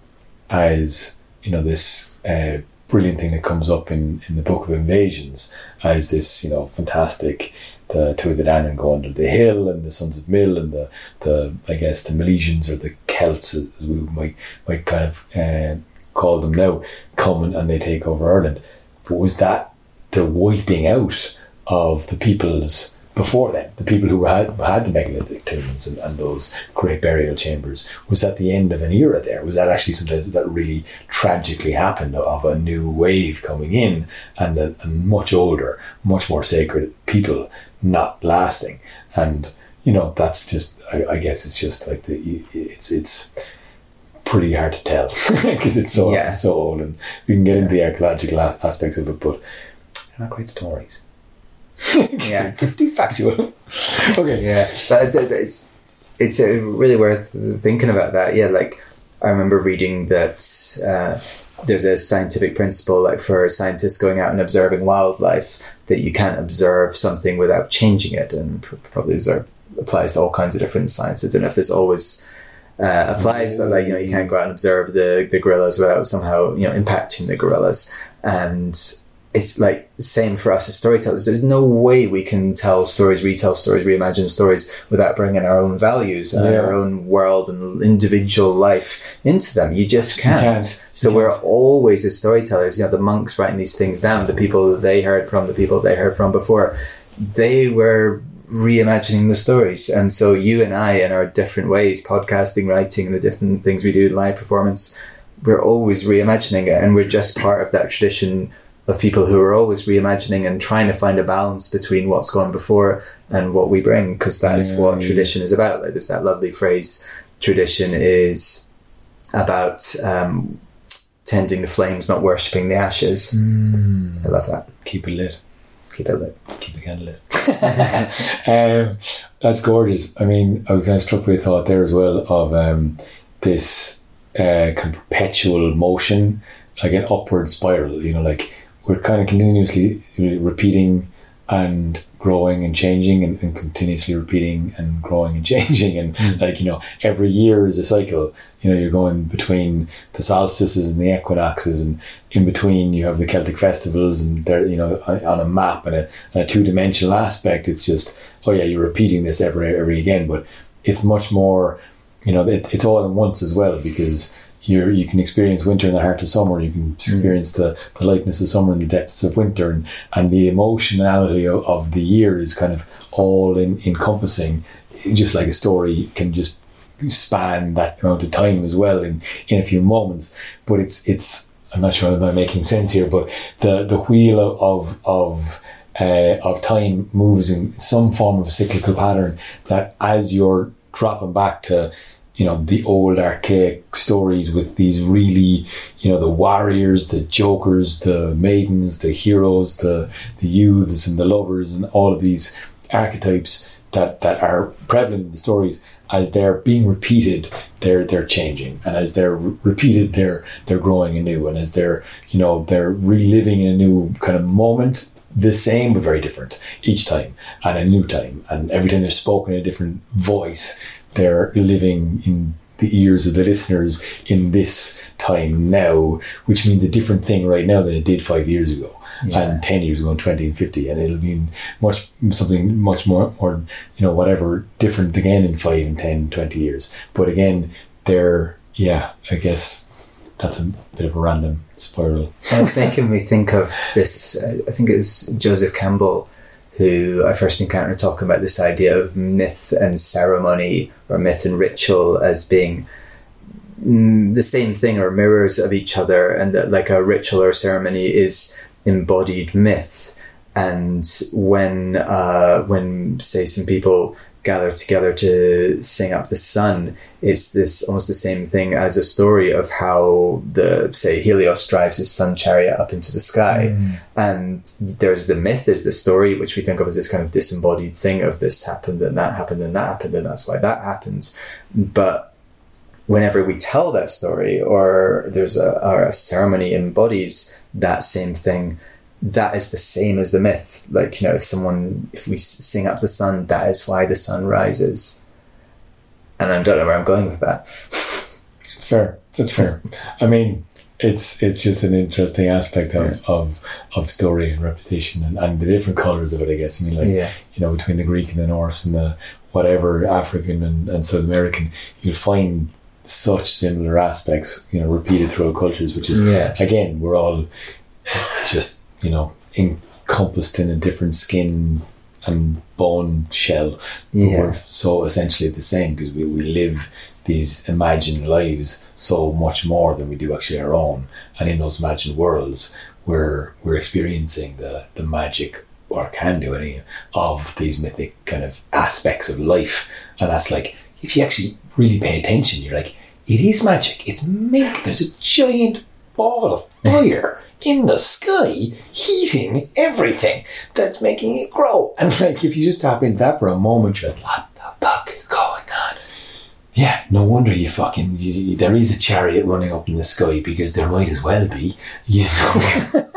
Speaker 2: as you know this uh, brilliant thing that comes up in, in the Book of Invasions as this you know fantastic the two of the go under the hill and the Sons of Míl and the, the I guess the Milesians or the Celts as we might might kind of uh, call them now come and, and they take over Ireland. But was that the wiping out of the peoples before then, the people who had had the megalithic tombs and, and those great burial chambers, was that the end of an era there? Was that actually something that really tragically happened of a new wave coming in and a, a much older, much more sacred people not lasting? And you know, that's just, I, I guess it's just like the, it's, it's, pretty hard to tell because it's so
Speaker 3: Yeah.
Speaker 2: so old and we can get into the archaeological aspects of it but they're not great stories
Speaker 3: Yeah.
Speaker 2: they're factual okay
Speaker 3: Yeah, but it's it's uh, really worth thinking about that. Yeah, like I remember reading that uh, there's a scientific principle, like for scientists going out and observing wildlife, that you can't observe something without changing it, and probably observe, applies to all kinds of different sciences. I don't know if this always. Uh, applies, but like you know, you can't go out and observe the the gorillas without somehow you know impacting the gorillas, and it's like same for us as storytellers. There's no way we can tell stories, retell stories, reimagine stories without bringing our own values and
Speaker 2: Yeah.
Speaker 3: our own world and individual life into them. You just can't.
Speaker 2: can't.
Speaker 3: So
Speaker 2: You
Speaker 3: we're always as storytellers. You know, the monks writing these things down, the people that they heard from, the people they heard from before, they were reimagining the stories. And so you and I, in our different ways, podcasting, writing, and the different things we do, live performance, we're always reimagining it, and we're just part of that tradition of people who are always reimagining and trying to find a balance between what's gone before and what we bring, because that's
Speaker 2: Yeah,
Speaker 3: what
Speaker 2: yeah.
Speaker 3: tradition is about. Like there's that lovely phrase: tradition is about um, tending the flames, not worshipping the ashes. I love that.
Speaker 2: keep it lit
Speaker 3: Keep it lit.
Speaker 2: keep the candle lit um, that's gorgeous I mean I was kind of struck with a thought there as well of um, this uh, kind of perpetual motion like an upward spiral you know like we're kind of continuously repeating and growing and changing and, and continuously repeating and growing and changing. And hmm. like you know every year is a cycle. You know you're going between the solstices and the equinoxes and in between you have the celtic festivals and they're you know on a map and a, a two-dimensional aspect it's just oh yeah you're repeating this every every again. But it's much more you know it, it's all in once as well because you you can experience winter in the heart of summer. You can experience mm. the, the lightness of summer in the depths of winter, and, and the emotionality of, of the year is kind of all in, encompassing. Just like a story can just span that amount of time as well in, in a few moments. But it's it's I'm not sure if I'm making sense here, but the the wheel of of uh, of time moves in some form of a cyclical pattern that as you're dropping back to you know, the old archaic stories with these really, you know, the warriors, the jokers, the maidens, the heroes, the, the youths and the lovers and all of these archetypes that, that are prevalent in the stories as they're being repeated, they're they're changing, and as they're re- repeated, they're they're growing anew, and as they're you know they're reliving in a new kind of moment, the same but very different each time, and a new time, and every time they're spoken in a different voice, they're living in the ears of the listeners in this time now, which means a different thing right now than it did five years ago. Yeah. and 10 years ago and 20 and 50 and it'll be much something much more more you know whatever different again in 5 and 10 20 years but again they're yeah i guess that's a bit of a random spiral
Speaker 3: it's making me think of this uh, i think it was joseph campbell who I first encountered talking about this idea of myth and ceremony or myth and ritual as being mm, the same thing or mirrors of each other, and that like a ritual or ceremony is embodied myth. And when uh, when say some people gather together to sing up the sun, it's this almost the same thing as a story of how the say Helios drives his sun chariot up into the sky, mm. and there's the myth, there's the story, which we think of as this kind of disembodied thing of this happened and that happened and that happened and that's why that happens, but whenever we tell that story or there's a, or a ceremony embodies that same thing that is the same as the myth. Like, you know, if someone, if we sing up the sun, that is why the sun rises. And I don't know where I'm going with that.
Speaker 2: it's fair. It's fair. I mean, it's it's just an interesting aspect of, yeah. of, of story and repetition and, and the different colors of it, I guess. I mean, like, yeah. you know, between the Greek and the Norse and the whatever African and, and South American, you'll find such similar aspects, you know, repeated throughout cultures, which is, yeah. again, we're all just you know, encompassed in a different skin and bone shell. Yeah. we're so essentially the same because we, we live these imagined lives so much more than we do actually our own. And in those imagined worlds, we're we're experiencing the, the magic or can do any of these mythic kind of aspects of life. And that's like if you actually really pay attention, you're like, it is magic. It's milk. There's a giant ball of fire in the sky heating everything that's making it grow. And like, if you just tap into that for a moment, you're like, what the fuck is going on? Yeah, no wonder you fucking, you, you, there is a chariot running up in the sky because there might as well be, you know.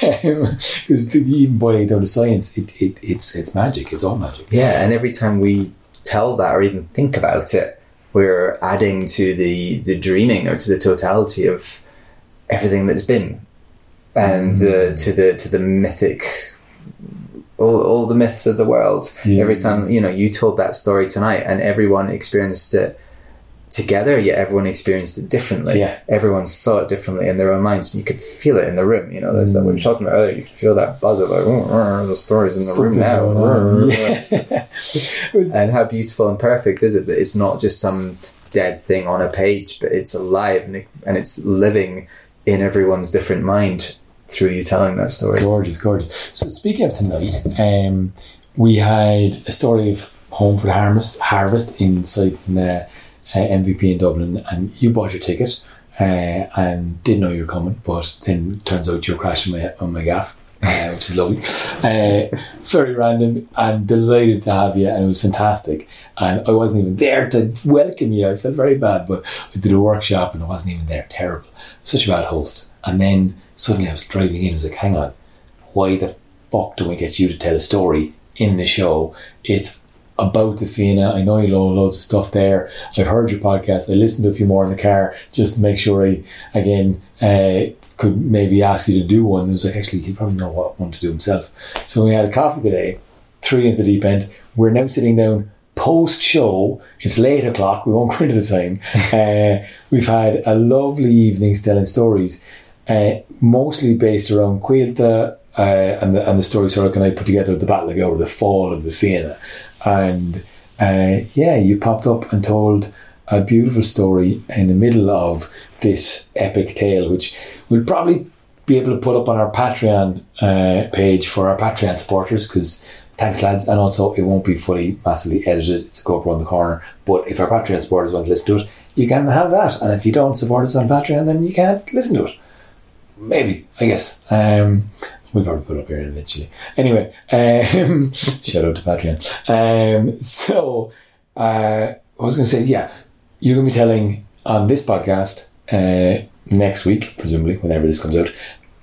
Speaker 2: Because um, even boiling down to science, it, it, it's it's magic. It's all magic.
Speaker 3: Yeah, and every time we tell that or even think about it, we're adding to the the dreaming or to the totality of everything that's been, and mm. to the to the mythic, all, all the myths of the world. Yeah. Every time you know you told that story tonight, and everyone experienced it together, yet everyone experienced it differently.
Speaker 2: Yeah.
Speaker 3: Everyone saw it differently in their own minds, and you could feel it in the room. You know, that's mm. that we were talking about earlier. You could feel that buzz of like, oh, the stories in the Something room now. Yeah. and how beautiful and perfect is it that it's not just some dead thing on a page, but it's alive and, it, and it's living in everyone's different mind through you telling that story.
Speaker 2: Gorgeous, gorgeous. So speaking of tonight, um, we had a story of Home for the Harvest, Harvest inside the uh, MVP in Dublin, and you bought your ticket uh, and didn't know you were coming, but then turns out you're crashing my, on my gaff. Uh, which is lovely. Uh, very random and delighted to have you, and it was fantastic. And I wasn't even there to welcome you. I felt very bad, but I did a workshop and I wasn't even there. Terrible such a bad host. And then suddenly I was driving in, I was like, hang on, why the fuck do we get you to tell a story in the show? It's about the Fianna. I know you know loads of stuff there. I've heard your podcast. I listened to a few more in the car just to make sure I, again, uh, could maybe ask you to do one. It was like, actually, he'd probably know what one to do himself. So we had a coffee today, three into the deep end. We're now sitting down post show. It's late o'clock. We won't go into the time. uh, we've had a lovely evening telling stories, uh, mostly based around Caoilte uh, and the and the story Sorcha and I put together the Battle of Gabhra, the fall of the Fianna, and uh, yeah, you popped up and told a beautiful story in the middle of this epic tale, which we'll probably be able to put up on our Patreon uh, page for our Patreon supporters because thanks lads. And also it won't be fully massively edited. It's a GoPro on the corner. But if our Patreon supporters want to listen to it you can have that. And if you don't support us on Patreon then you can't listen to it. Maybe I guess. Um, we'll probably put up here eventually. Anyway um, shout out to Patreon. Um, so uh, I was going to say? Yeah you're going to be telling on this podcast uh, next week presumably whenever this comes out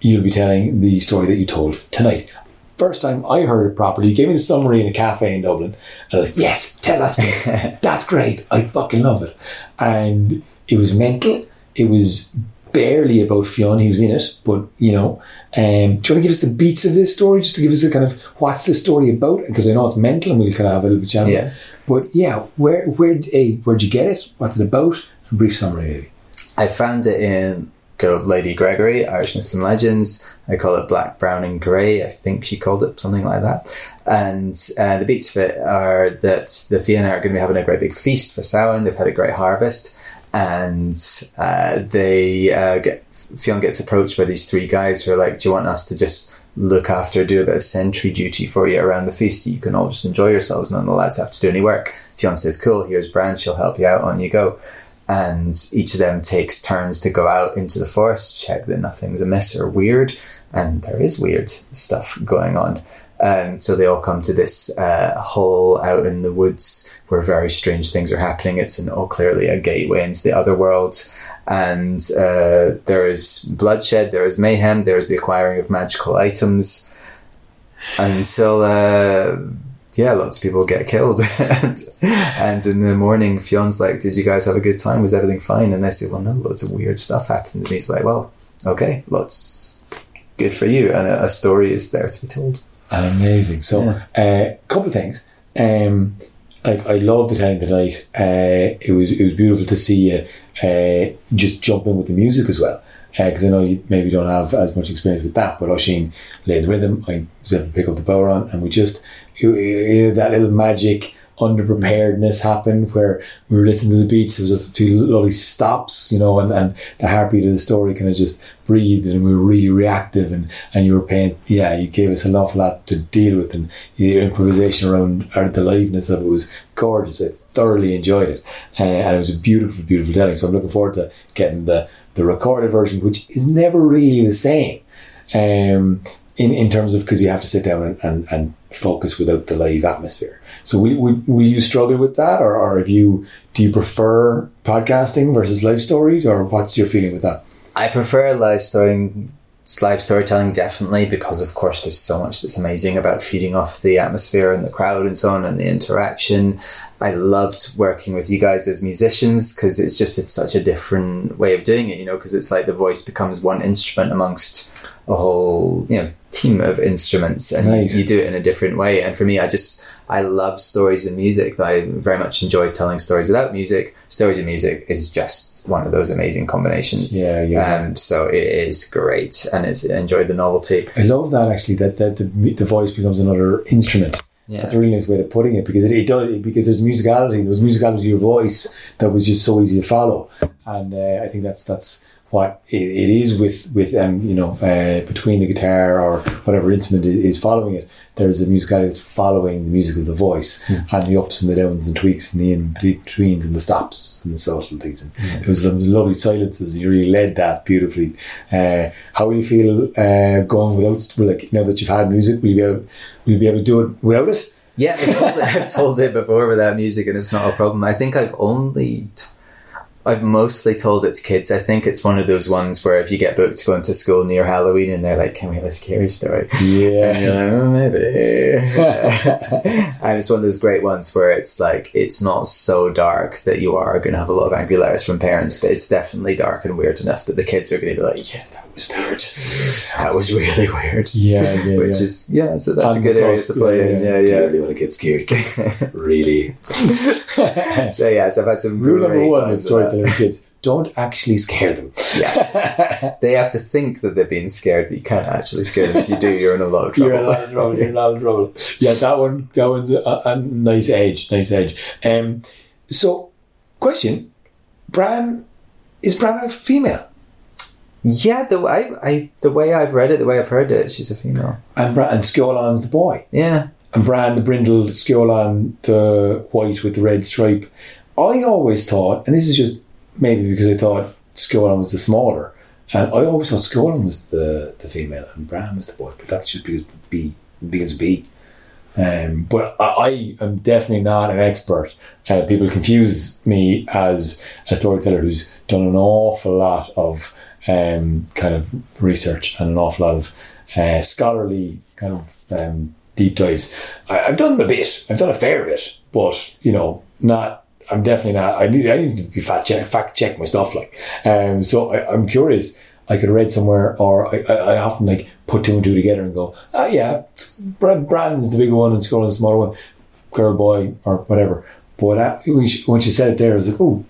Speaker 2: you'll be telling the story that you told tonight first time I heard it properly, you gave me the summary in a cafe in Dublin. I was like, yes, tell that story. That's great. I fucking love it. And it was mental. It was barely about Fionn. He was in it, but you know. Um, do you want to give us the beats of this story, just to give us a kind of what's the story about? Because I know it's mental, and we'll kind of have a little bit chat.
Speaker 3: Yeah.
Speaker 2: But yeah, where where a where'd you get it? What's it about? A brief summary, maybe.
Speaker 3: I found it in good old Lady Gregory, Irish Myths and Legends. I call it Black, Brown, and Grey. I think she called it something like that. And uh, the beats of it are that the Fianna are going to be having a great big feast for Samhain. They've had a great harvest, and uh, they uh, get Fionn gets approached by these three guys who are like, "Do you want us to just look after, do a bit of sentry duty for you around the feast, so you can all just enjoy yourselves? None of the lads have to do any work." Says, "Cool. Here's Bran. She'll help you out. On you go." and each of them takes turns to go out into the forest, check that nothing's amiss or weird, and there is weird stuff going on. And so they all come to this uh, hole out in the woods where very strange things are happening. It's an, oh, clearly a gateway into the other world. And uh, there is bloodshed, there is mayhem, there is the acquiring of magical items until uh, yeah, lots of people get killed. and, and, in the morning, Fionn's like, Did you guys have a good time? Was everything fine? And they say, Well, no, lots of weird stuff happened. And he's like, Well, okay, lots good for you. And a, a story is there to be told.
Speaker 2: Amazing. So, a yeah. uh, couple of things. Um, like I love the time tonight. Uh, it was it was beautiful to see you uh, just jump in with the music as well. Because uh, I know you maybe don't have as much experience with that, but Oisín laid the rhythm. I was able to pick up the bodhrán, and we just that little magic underpreparedness happened where we were listening to the beats. There was a few lovely stops, you know, and, and the heartbeat of the story kind of just breathed and we were really reactive and, and you were paying, yeah, you gave us an awful lot to deal with and your improvisation around or the liveliness of it was gorgeous. I thoroughly enjoyed it. Uh, and it was a beautiful, beautiful telling. So I'm looking forward to getting the, the recorded version, which is never really the same. Um, in, in terms of because you have to sit down and, and, and focus without the live atmosphere. So will, will, will you struggle with that, or, or have you do you prefer podcasting versus live stories, or what's your feeling with that?
Speaker 3: I prefer live storying, live storytelling definitely because of course there's so much that's amazing about feeding off the atmosphere and the crowd and so on and the interaction. I loved working with you guys as musicians because it's just it's such a different way of doing it, you know, because it's like the voice becomes one instrument amongst a whole you know team of instruments and nice. you do it in a different way and for me i just i love stories and music i very much enjoy telling stories without music stories and music is just one of those amazing combinations
Speaker 2: yeah yeah
Speaker 3: um, so it is great and it's enjoy the novelty
Speaker 2: i love that actually that, that the, the voice becomes another instrument yeah. That's a really nice way of putting it because it, it does because there's musicality. There was musicality to your voice that was just so easy to follow, and uh, I think that's that's what it, it is with with um, you know uh, between the guitar or whatever instrument is following it. There's a musicality that's following the music of the voice mm. and the ups and the downs and tweaks and the in betweens and the stops and the subtleties. And mm. there was lovely silences. You really led that beautifully. Uh, how will you feel uh, going without like now that you've had music? Will you be able will you be able to do it without it?
Speaker 3: Yeah, I've told, it, I've told it before without music, and it's not a problem. I think I've only. T- I've mostly told it to kids. I think it's one of those ones where if you get booked to go into school near Halloween and they're like, "Can we have a scary story?"
Speaker 2: Yeah.
Speaker 3: And you're like, oh, maybe. and it's one of those great ones where it's like it's not so dark that you are going to have a lot of angry letters from parents, but it's definitely dark and weird enough that the kids are going to be like, "Yeah, that was weird. That was really weird."
Speaker 2: Yeah, yeah,
Speaker 3: Which
Speaker 2: yeah.
Speaker 3: is yeah, so that's
Speaker 2: And
Speaker 3: a good area to play
Speaker 2: yeah,
Speaker 3: in.
Speaker 2: yeah.
Speaker 3: Yeah,
Speaker 2: Do you
Speaker 3: yeah.
Speaker 2: really want to get scared, kids? really?
Speaker 3: So yeah, so I've had some
Speaker 2: Rule number one with
Speaker 3: times
Speaker 2: storytelling kids: don't actually scare them.
Speaker 3: Yeah. They have to think that they're being scared, but you can't actually scare them. If you do, you're in a lot of trouble.
Speaker 2: You're in a lot of trouble. You're in a lot of trouble. Yeah, that one. That one's a, a nice edge. Nice edge. Um. So, question: Bran is Bran a female?
Speaker 3: Yeah, the way I, I the way I've read it, the way I've heard it, she's a female.
Speaker 2: And Bran and Sceolan's the boy.
Speaker 3: Yeah,
Speaker 2: and Bran the brindled, Sceolan the white with the red stripe. I always thought, and this is just maybe because I thought Sceolan was the smaller, and I always thought Sceolan was the, the female and Bran was the boy, but that's just because B begins B. Um, but I, I am definitely not an expert. Uh, people confuse me as a storyteller who's done an awful lot of um, kind of research and an awful lot of uh, scholarly kind of um, deep dives. I, I've done a bit. I've done a fair bit, but you know, not. I'm definitely not. I need. I need to be fact check, fact check my stuff. Like, um, so I, I'm curious. I could read somewhere, or I, I, I often like put two and two together and go, ah, yeah, Brand Brandon's the bigger one and Scott's the smaller one, girl, boy, or whatever. But uh, when, she, said it there, I was like, oh,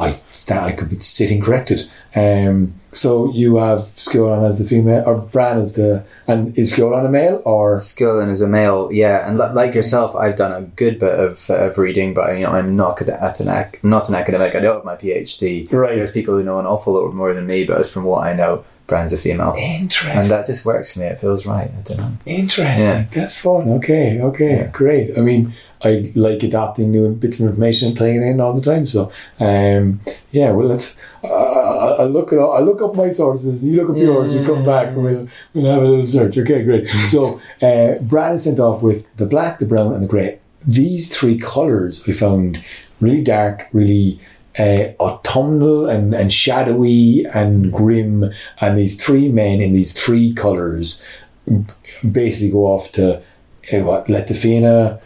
Speaker 2: I I could be sitting corrected. Um, so you have Sceolan as the female, or Bran as the, and is Sceolan a male, or
Speaker 3: Skillen is a male. Yeah, and li- like yourself, I've done a good bit of, of reading, but you know, I'm not at an ac- not an academic. I don't have my PhD.
Speaker 2: Right.
Speaker 3: There's people who know an awful lot more than me, but as from what I know, Bran's a female,
Speaker 2: interesting?
Speaker 3: and that just works for me. It feels right. I don't know.
Speaker 2: Interesting.
Speaker 3: Yeah.
Speaker 2: That's fun. Okay. Okay.
Speaker 3: Yeah.
Speaker 2: Great. I mean, I like adopting new bits of information and tying it in all the time. So, um, yeah. Well, let's. Uh, I look at. I look up my sources. You look up yours. We come back and we'll we'll have a little search. Okay. Great. So, uh, Brad is sent off with the black, the brown, and the grey. These three colors I found really dark, really uh, autumnal and, and shadowy and grim. And these three men in these three colours basically go off to uh, what let the Fianna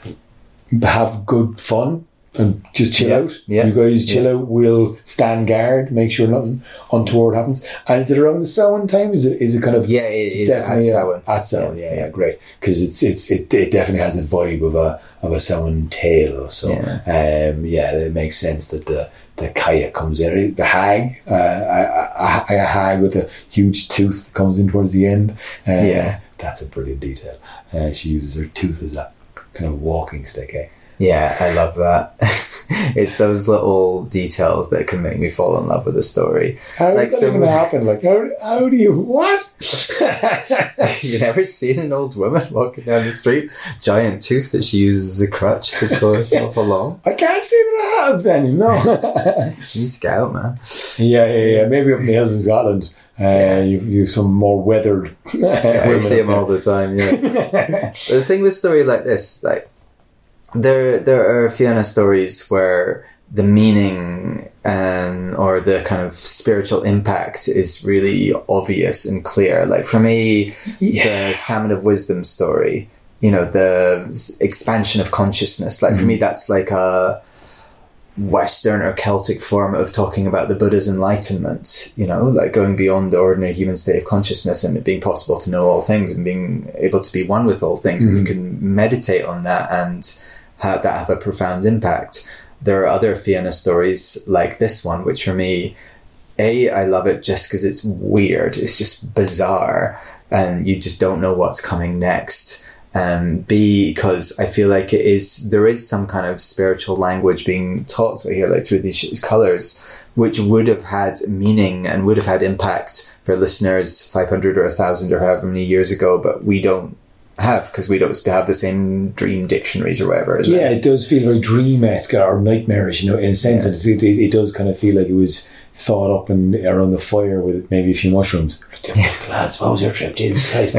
Speaker 2: have good fun and just chill
Speaker 3: Yeah,
Speaker 2: out.
Speaker 3: yeah,
Speaker 2: You guys chill out. We'll stand guard, make sure nothing untoward happens. And is it around the Samhain time? Is it is it kind of
Speaker 3: Yeah, it
Speaker 2: it's
Speaker 3: is at
Speaker 2: definitely a-
Speaker 3: Samhain.
Speaker 2: At Samhain, yeah, yeah, great. Because it's it's it, it definitely has a vibe of a of a Samhain tale. So
Speaker 3: Yeah.
Speaker 2: um, yeah, it makes sense that the the kaya comes in. The hag, uh, a, a, a hag with a huge tooth comes in towards the end. Uh,
Speaker 3: Yeah.
Speaker 2: that's a brilliant detail. Uh, she uses her tooth as a kind of walking stick. Eh?
Speaker 3: Yeah, I love that. it's those little details that can make me fall in love with a story.
Speaker 2: How
Speaker 3: Like
Speaker 2: does that even happen? Like how how do you what?
Speaker 3: you never seen an old woman walking down the street, giant tooth that she uses as a crutch to pull herself along.
Speaker 2: I can't say that I have, Benny. No.
Speaker 3: You need to get out, man.
Speaker 2: Yeah, yeah, yeah. Maybe up in the hills in Scotland, uh, you've, you've some more weathered.
Speaker 3: Yeah, I see them all the time. Yeah. The thing with story like this, like there, there are Fianna stories where the meaning and or the kind of spiritual impact is really obvious and clear. Like for me,
Speaker 2: Yeah.
Speaker 3: the Salmon of Wisdom story, you know, the expansion of consciousness. Like for me, mm-hmm. that's like a Western or Celtic form of talking about the Buddha's enlightenment, you know, like going beyond the ordinary human state of consciousness and it being possible to know all things and being able to be one with all things. And you mm-hmm. can meditate on that and have that have a profound impact. There are other Fianna stories like this one, which for me, A, I love it just because it's weird. It's just bizarre and you just don't know what's coming next and B because I feel like it is there is some kind of spiritual language being talked about here, like through these colors, which would have had meaning and would have had impact for listeners five hundred or thousand or however many years ago, but we don't have because we don't have the same dream dictionaries or whatever. Is
Speaker 2: Yeah,
Speaker 3: it?
Speaker 2: it does feel very dream-esque or nightmarish, you know, in a sense. And it, it, it does kind of feel like it was thought up and around the fire with maybe a few mushrooms. Lads, what was your trip? Jesus Christ.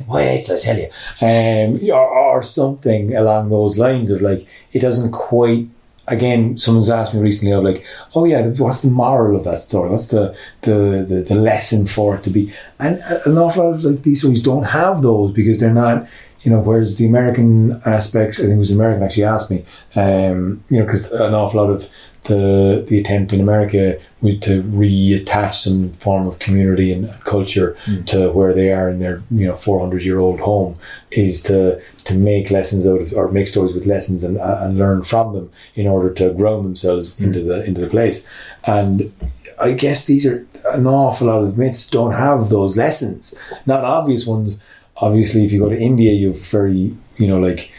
Speaker 2: Wait till I tell you. Um, or, or something along those lines of like, it doesn't quite again, someone's asked me recently of like, oh yeah, what's the moral of that story? What's the the the, the lesson for it to be? And an awful lot of like these stories don't have those because they're not. You know, whereas the American aspects, I think it was American actually asked me, um, you know, because an awful lot of the the attempt in America with to reattach some form of community and culture
Speaker 3: Mm.
Speaker 2: to where they are in their you know 400 year old home is to to make lessons out of or make stories with lessons and, and learn from them in order to ground themselves into the into the place. And I guess these are an awful lot of myths don't have those lessons. Not obvious ones. Obviously if you go to India you've very you know like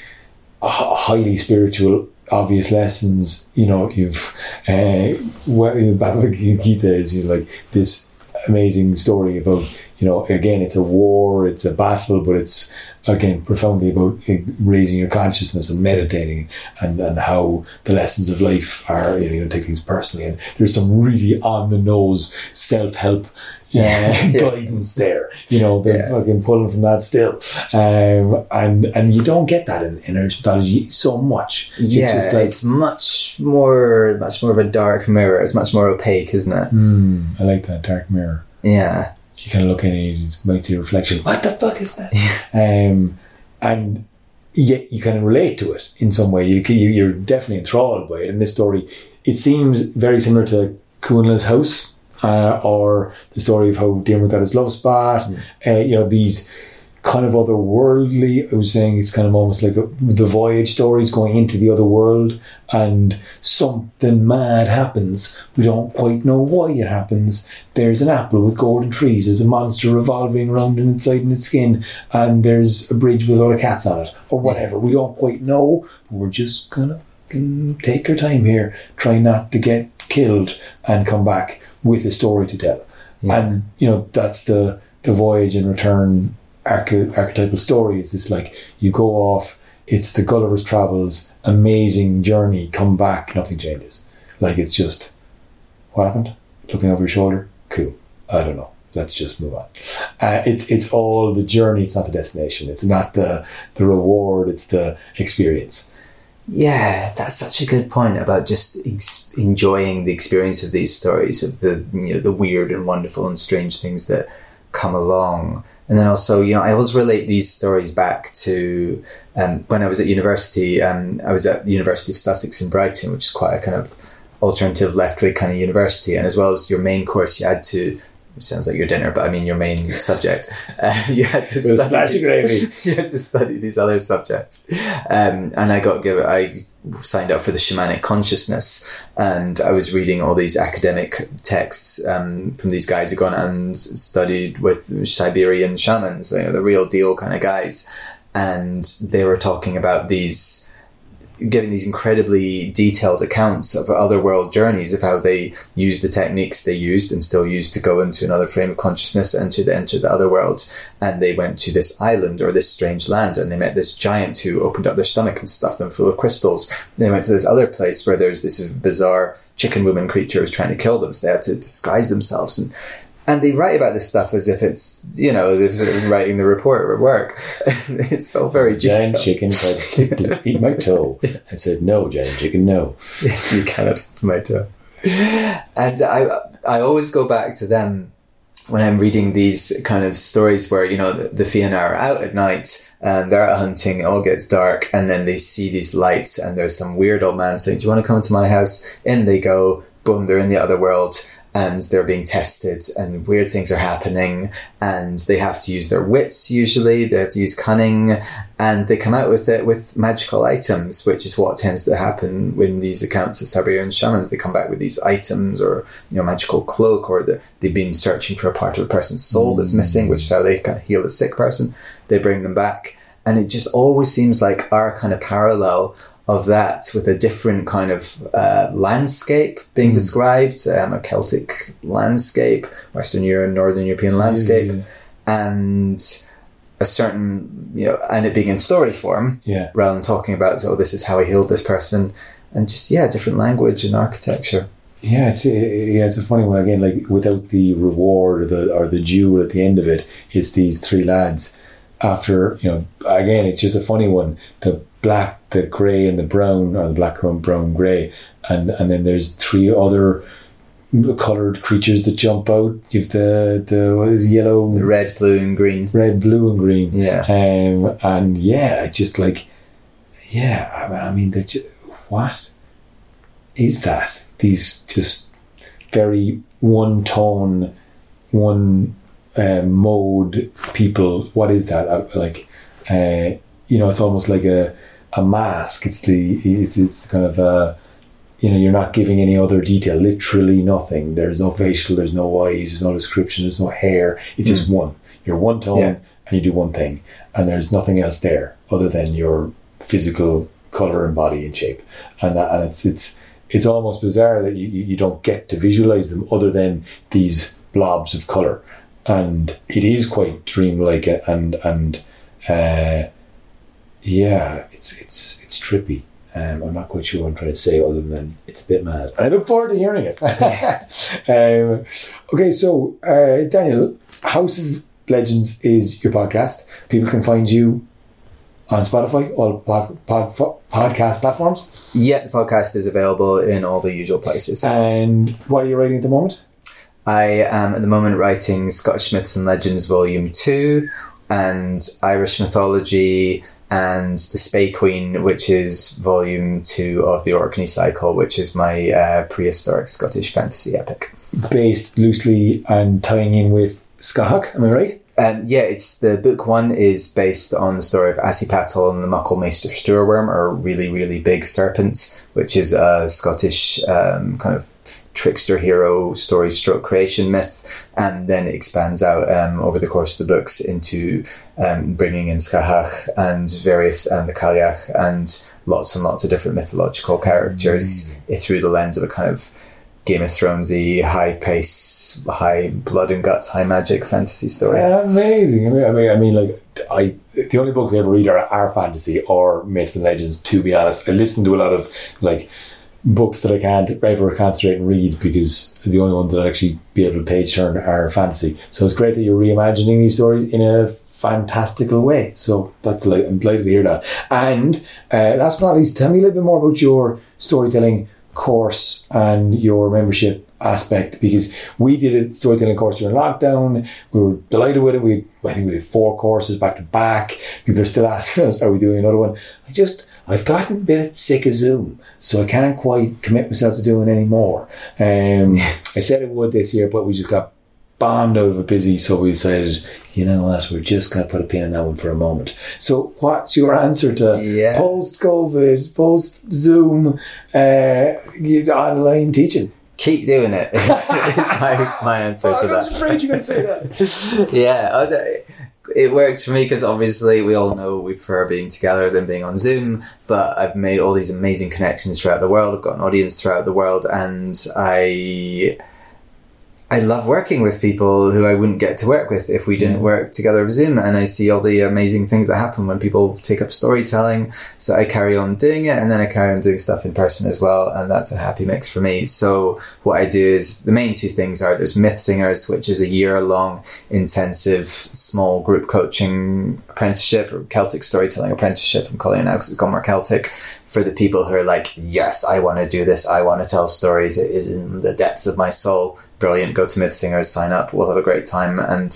Speaker 2: highly spiritual obvious lessons you know you've uh, what Bhagavad Gita is you know, like this amazing story about you know again it's a war it's a battle but it's again profoundly about raising your consciousness and meditating and, and how the lessons of life are you know take things personally. And there's some really on the nose self-help yeah, guidance there. You know, they're
Speaker 3: Yeah.
Speaker 2: fucking pulling from that still, um, and and you don't get that in, in Egyptology so much.
Speaker 3: Yeah,
Speaker 2: it's like
Speaker 3: it's much more, much more of a dark mirror. It's much more opaque, isn't it?
Speaker 2: hmm, I like that dark mirror.
Speaker 3: Yeah,
Speaker 2: You kind of look in it, you might see a reflection. What the fuck is that? um, and yet you kind of relate to it in some way. You, you you're definitely enthralled by it. In this story, it seems very similar to Cuanna's house. Uh, or the story of how Dermot got his love spot, uh, you know, these kind of otherworldly. I was saying it's kind of almost like a, the voyage stories going into the other world, and something mad happens. We don't quite know why it happens. There's an apple with golden trees. There's a monster revolving around inside in its skin, and there's a bridge with a lot of cats on it, or whatever. We don't quite know, but we're just gonna take our time here, try not to get killed, and come back with a story to tell. And you know that's the the voyage and return arche- archetypal story. It's this like you go off. It's the Gulliver's Travels amazing journey. Come back, nothing changes. Like it's just what happened. Looking over your shoulder, cool. I don't know. Let's just move on. Uh, it's it's all the journey. It's not the destination. It's not the the reward. It's the experience.
Speaker 3: Yeah. That's such a good point about just ex- enjoying the experience of these stories of the you know the weird and wonderful and strange things that come along. And then also, you know, I always relate these stories back to um, when I was at university. Um, I was at the University of Sussex in Brighton, which is quite a kind of alternative left wing kind of university. And as well as your main course, you had to. It sounds like your dinner, but I mean your main subject. Uh, you had to study. these-
Speaker 2: gravy.
Speaker 3: you had to study these other subjects, um, and I got give I signed up for the shamanic consciousness, and I was reading all these academic texts um, from these guys who gone and studied with Siberian shamans, you know, the real deal kind of guys, and they were talking about these giving these incredibly detailed accounts of other world journeys of how they used the techniques they used and still use to go into another frame of consciousness and to the, enter the other world. And they went to this island or this strange land and they met this giant who opened up their stomach and stuffed them full of crystals. They went to this other place where there's this bizarre chicken woman creature who's trying to kill them so they had to disguise themselves and and they write about this stuff as if it's you know as if it's writing the report at work it's felt very
Speaker 2: Giant
Speaker 3: detailed.
Speaker 2: chicken tried to eat my toe. I said, "No, giant chicken, no."
Speaker 3: Yes, you cannot eat my toe. And I, I always go back to them when I'm reading these kind of stories where you know the, the Fianna are out at night and they're out hunting. It all gets dark, and then they see these lights, and there's some weird old man saying, "Do you want to come to my house?" In they go. Boom! They're in the other world. And they're being tested, and weird things are happening, and they have to use their wits usually. They have to use cunning, and they come out with it with magical items, which is what tends to happen when these accounts of Siberian shamans. They come back with these items, or you know, magical cloak, or the, they've been searching for a part of a person's soul that's mm. missing, which is how they of heal a sick person. They bring them back, and it just always seems like our kind of parallel of that with a different kind of uh, landscape being described, um, a Celtic landscape, Western Europe, Northern European landscape,
Speaker 2: yeah.
Speaker 3: and a certain you know, and it being in story form
Speaker 2: Yeah.
Speaker 3: rather than talking about oh this is how I healed this person, and just yeah, different language and architecture.
Speaker 2: Yeah, it's yeah, it's a funny one again. Like without the reward or the or the jewel at the end of it, it's these three lads after you know again it's just a funny one. The black the grey and the brown or the black brown brown grey and and then there's three other colored creatures that jump out. You've the the what is it, yellow?
Speaker 3: The red, blue, and green.
Speaker 2: red blue and green.
Speaker 3: Yeah.
Speaker 2: um and yeah I just like yeah I, I mean they're just, what is that? These just very one tone one uh, mode people. What is that? Uh, like uh, you know it's almost like a a mask. It's the it's, it's kind of a you know you're not giving any other detail. Literally nothing. There's no facial there's no eyes there's no description there's no hair. It's just one. You're one tone
Speaker 3: Yeah.
Speaker 2: and you do one thing. And there's nothing else there other than your physical color and body and shape. And that and it's it's it's almost bizarre that you you don't get to visualize them other than these blobs of color and it is quite dreamlike and and uh, yeah it's it's it's trippy um, I'm not quite sure what I'm trying to say other than it's a bit mad. I look forward to hearing it. um, okay, so uh, Daniel, House of Legends is your podcast. People can find you on Spotify, all pod, pod, podcast platforms.
Speaker 3: Yeah, the podcast is available in all the usual places.
Speaker 2: And what are you writing at the moment?
Speaker 3: I am at the moment writing Scottish Myths and Legends Volume 2 and Irish Mythology and The Spey Queen, which is Volume 2 of the Orkney Cycle, which is my uh, prehistoric Scottish fantasy epic.
Speaker 2: Based loosely and tying in with Scáthach, am I right?
Speaker 3: Um, yeah, it's the book one is based on the story of Assipattle and the Muckle Mucklemeister Stoorworm, or really, really big serpent, which is a Scottish um, kind of trickster hero story stroke creation myth, and then it expands out um, over the course of the books into um, bringing in Scáthach and various and the Cailleach and lots and lots of different mythological characters through the lens of a kind of Game of Thronesy, high pace, high blood and guts, high magic fantasy story.
Speaker 2: Amazing. I mean, I mean, I mean, like, I the only books I ever read are, are fantasy or myths and legends. To be honest, I listen to a lot of like books that I can't ever concentrate and read because the only ones that I actually be able to page turn are fantasy. So it's great that you're reimagining these stories in a fantastical way. So that's delight- I'm delighted to hear that. And uh, last but not least, tell me a little bit more about your storytelling course and your membership aspect because we did a storytelling course during lockdown. We were delighted with it. We I think we did four courses back to back. People are still asking us, "Are we doing another one?" I just I've gotten a bit sick of Zoom, so I can't quite commit myself to doing any more. Um, I said it would this year, but we just got bombed out of it busy, so we decided, you know what, we're just going to put a pin in that one for a moment. So, what's your answer to
Speaker 3: Yeah.
Speaker 2: post COVID, post Zoom, uh, online teaching?
Speaker 3: Keep doing it. Is my, my answer to that.
Speaker 2: I was afraid you were going to say that.
Speaker 3: yeah, it works for me because obviously we all know we prefer being together than being on Zoom. But I've made all these amazing connections throughout the world. I've got an audience throughout the world, and I I love working with people who I wouldn't get to work with if we didn't
Speaker 2: Yeah.
Speaker 3: work together over Zoom. And I see all the amazing things that happen when people take up storytelling. So I carry on doing it, and then I carry on doing stuff in person as well, and that's a happy mix for me. So what I do is the main two things are there's Myth Singers, which is a year long intensive small group coaching apprenticeship or Celtic storytelling apprenticeship. I'm calling it now because it's gone more Celtic for the people who are like, yes, I want to do this. I want to tell stories. It is in the depths of my soul. Brilliant. Go to Myth Singers, sign up. We'll have a great time. And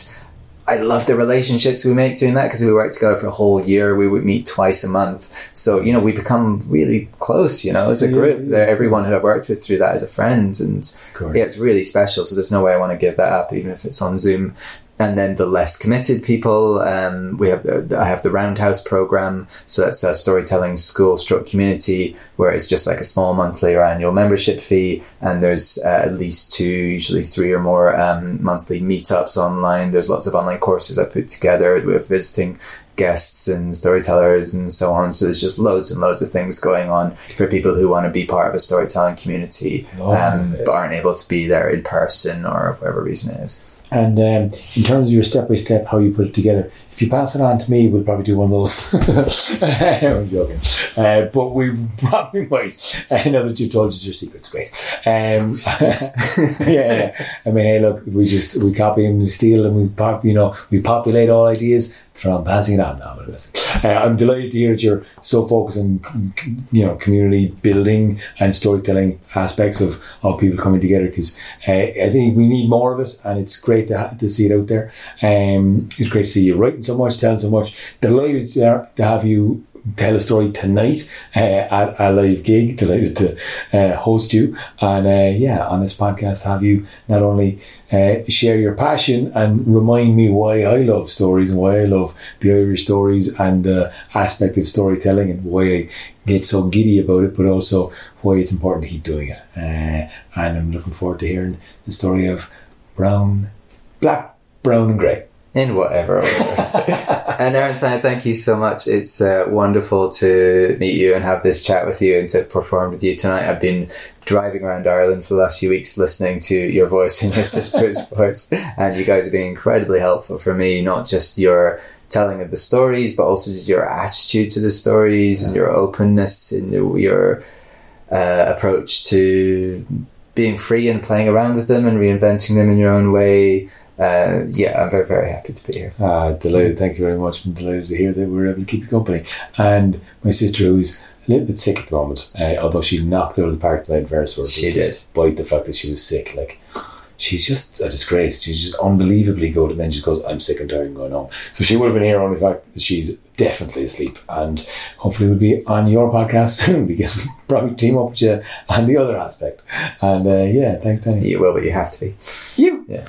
Speaker 3: I love the relationships we make doing that because we work together for a whole year. We would meet twice a month. So, you know, we become really close, you know, as a
Speaker 2: Yeah,
Speaker 3: group.
Speaker 2: yeah,
Speaker 3: Everyone who I've worked with through that is a friend. And yeah, it's really special. So there's no way I want to give that up, even if it's on Zoom. And then the less committed people, um, we have the, I have the Roundhouse program. So that's a storytelling school stroke community where it's just like a small monthly or annual membership fee. And there's uh, at least two, usually three or more um, monthly meetups online. There's lots of online courses I put together with visiting guests and storytellers and so on. So there's just loads and loads of things going on for people who want to be part of a storytelling community
Speaker 2: Oh,
Speaker 3: um, but aren't able to be there in person or whatever reason it is.
Speaker 2: And um, in terms of your step by step, how you put it together, if you pass it on to me, we'll probably do one of those. I'm joking, uh, but we probably might. Uh, now that you've told us your secrets, great. Um, yeah, yeah. I mean, hey, look, we just we copy and we steal and we pop, you know, we populate all ideas from passing it on. No, I'm, uh, I'm delighted to hear that you're so focused on, you know, community building and storytelling aspects of, of people coming together because uh, I think we need more of it and it's great to, to see it out there. Um, it's great to see you writing so much, telling so much. Delighted to, to have you tell a story tonight uh, at a live gig. Delighted to uh, host you and uh, yeah, on this podcast, have you not only uh, share your passion and remind me why I love stories and why I love the Irish stories and the aspect of storytelling and why I get so giddy about it, but also why it's important to keep doing it. Uh, and I'm looking forward to hearing the story of brown, black, brown, and grey.
Speaker 3: in whatever order. and Aaron, th- thank you so much. It's uh, wonderful to meet you and have this chat with you and to perform with you tonight. I've been driving around Ireland for the last few weeks listening to your voice and your sister's voice, and you guys have been incredibly helpful for me, not just your telling of the stories, but also just your attitude to the stories and your openness and your uh, approach to being free and playing around with them and reinventing them in your own way. Uh, yeah, I'm very, very happy to be here.
Speaker 2: Ah, delighted. Thank you very much. I'm delighted to hear that we were able to keep you company. And my sister, who is a little bit sick at the moment, uh, although she knocked it out of the park tonight, very sort of
Speaker 3: She
Speaker 2: despite the fact that she was sick. Like, she's just a disgrace. She's just unbelievably good. And then she goes, I'm sick and tired and going home. So she would have been here on the fact that she's definitely asleep. And hopefully we'll be on your podcast soon because we'll probably team up with you on the other aspect. And uh, yeah, thanks, Danny.
Speaker 3: You will, but you have to be.
Speaker 2: You.
Speaker 3: Yeah.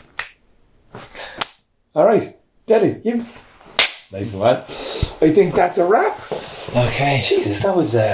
Speaker 2: All right, Daddy, you. Nice one. I think that's a wrap.
Speaker 3: Okay.
Speaker 2: Jesus, that was uh,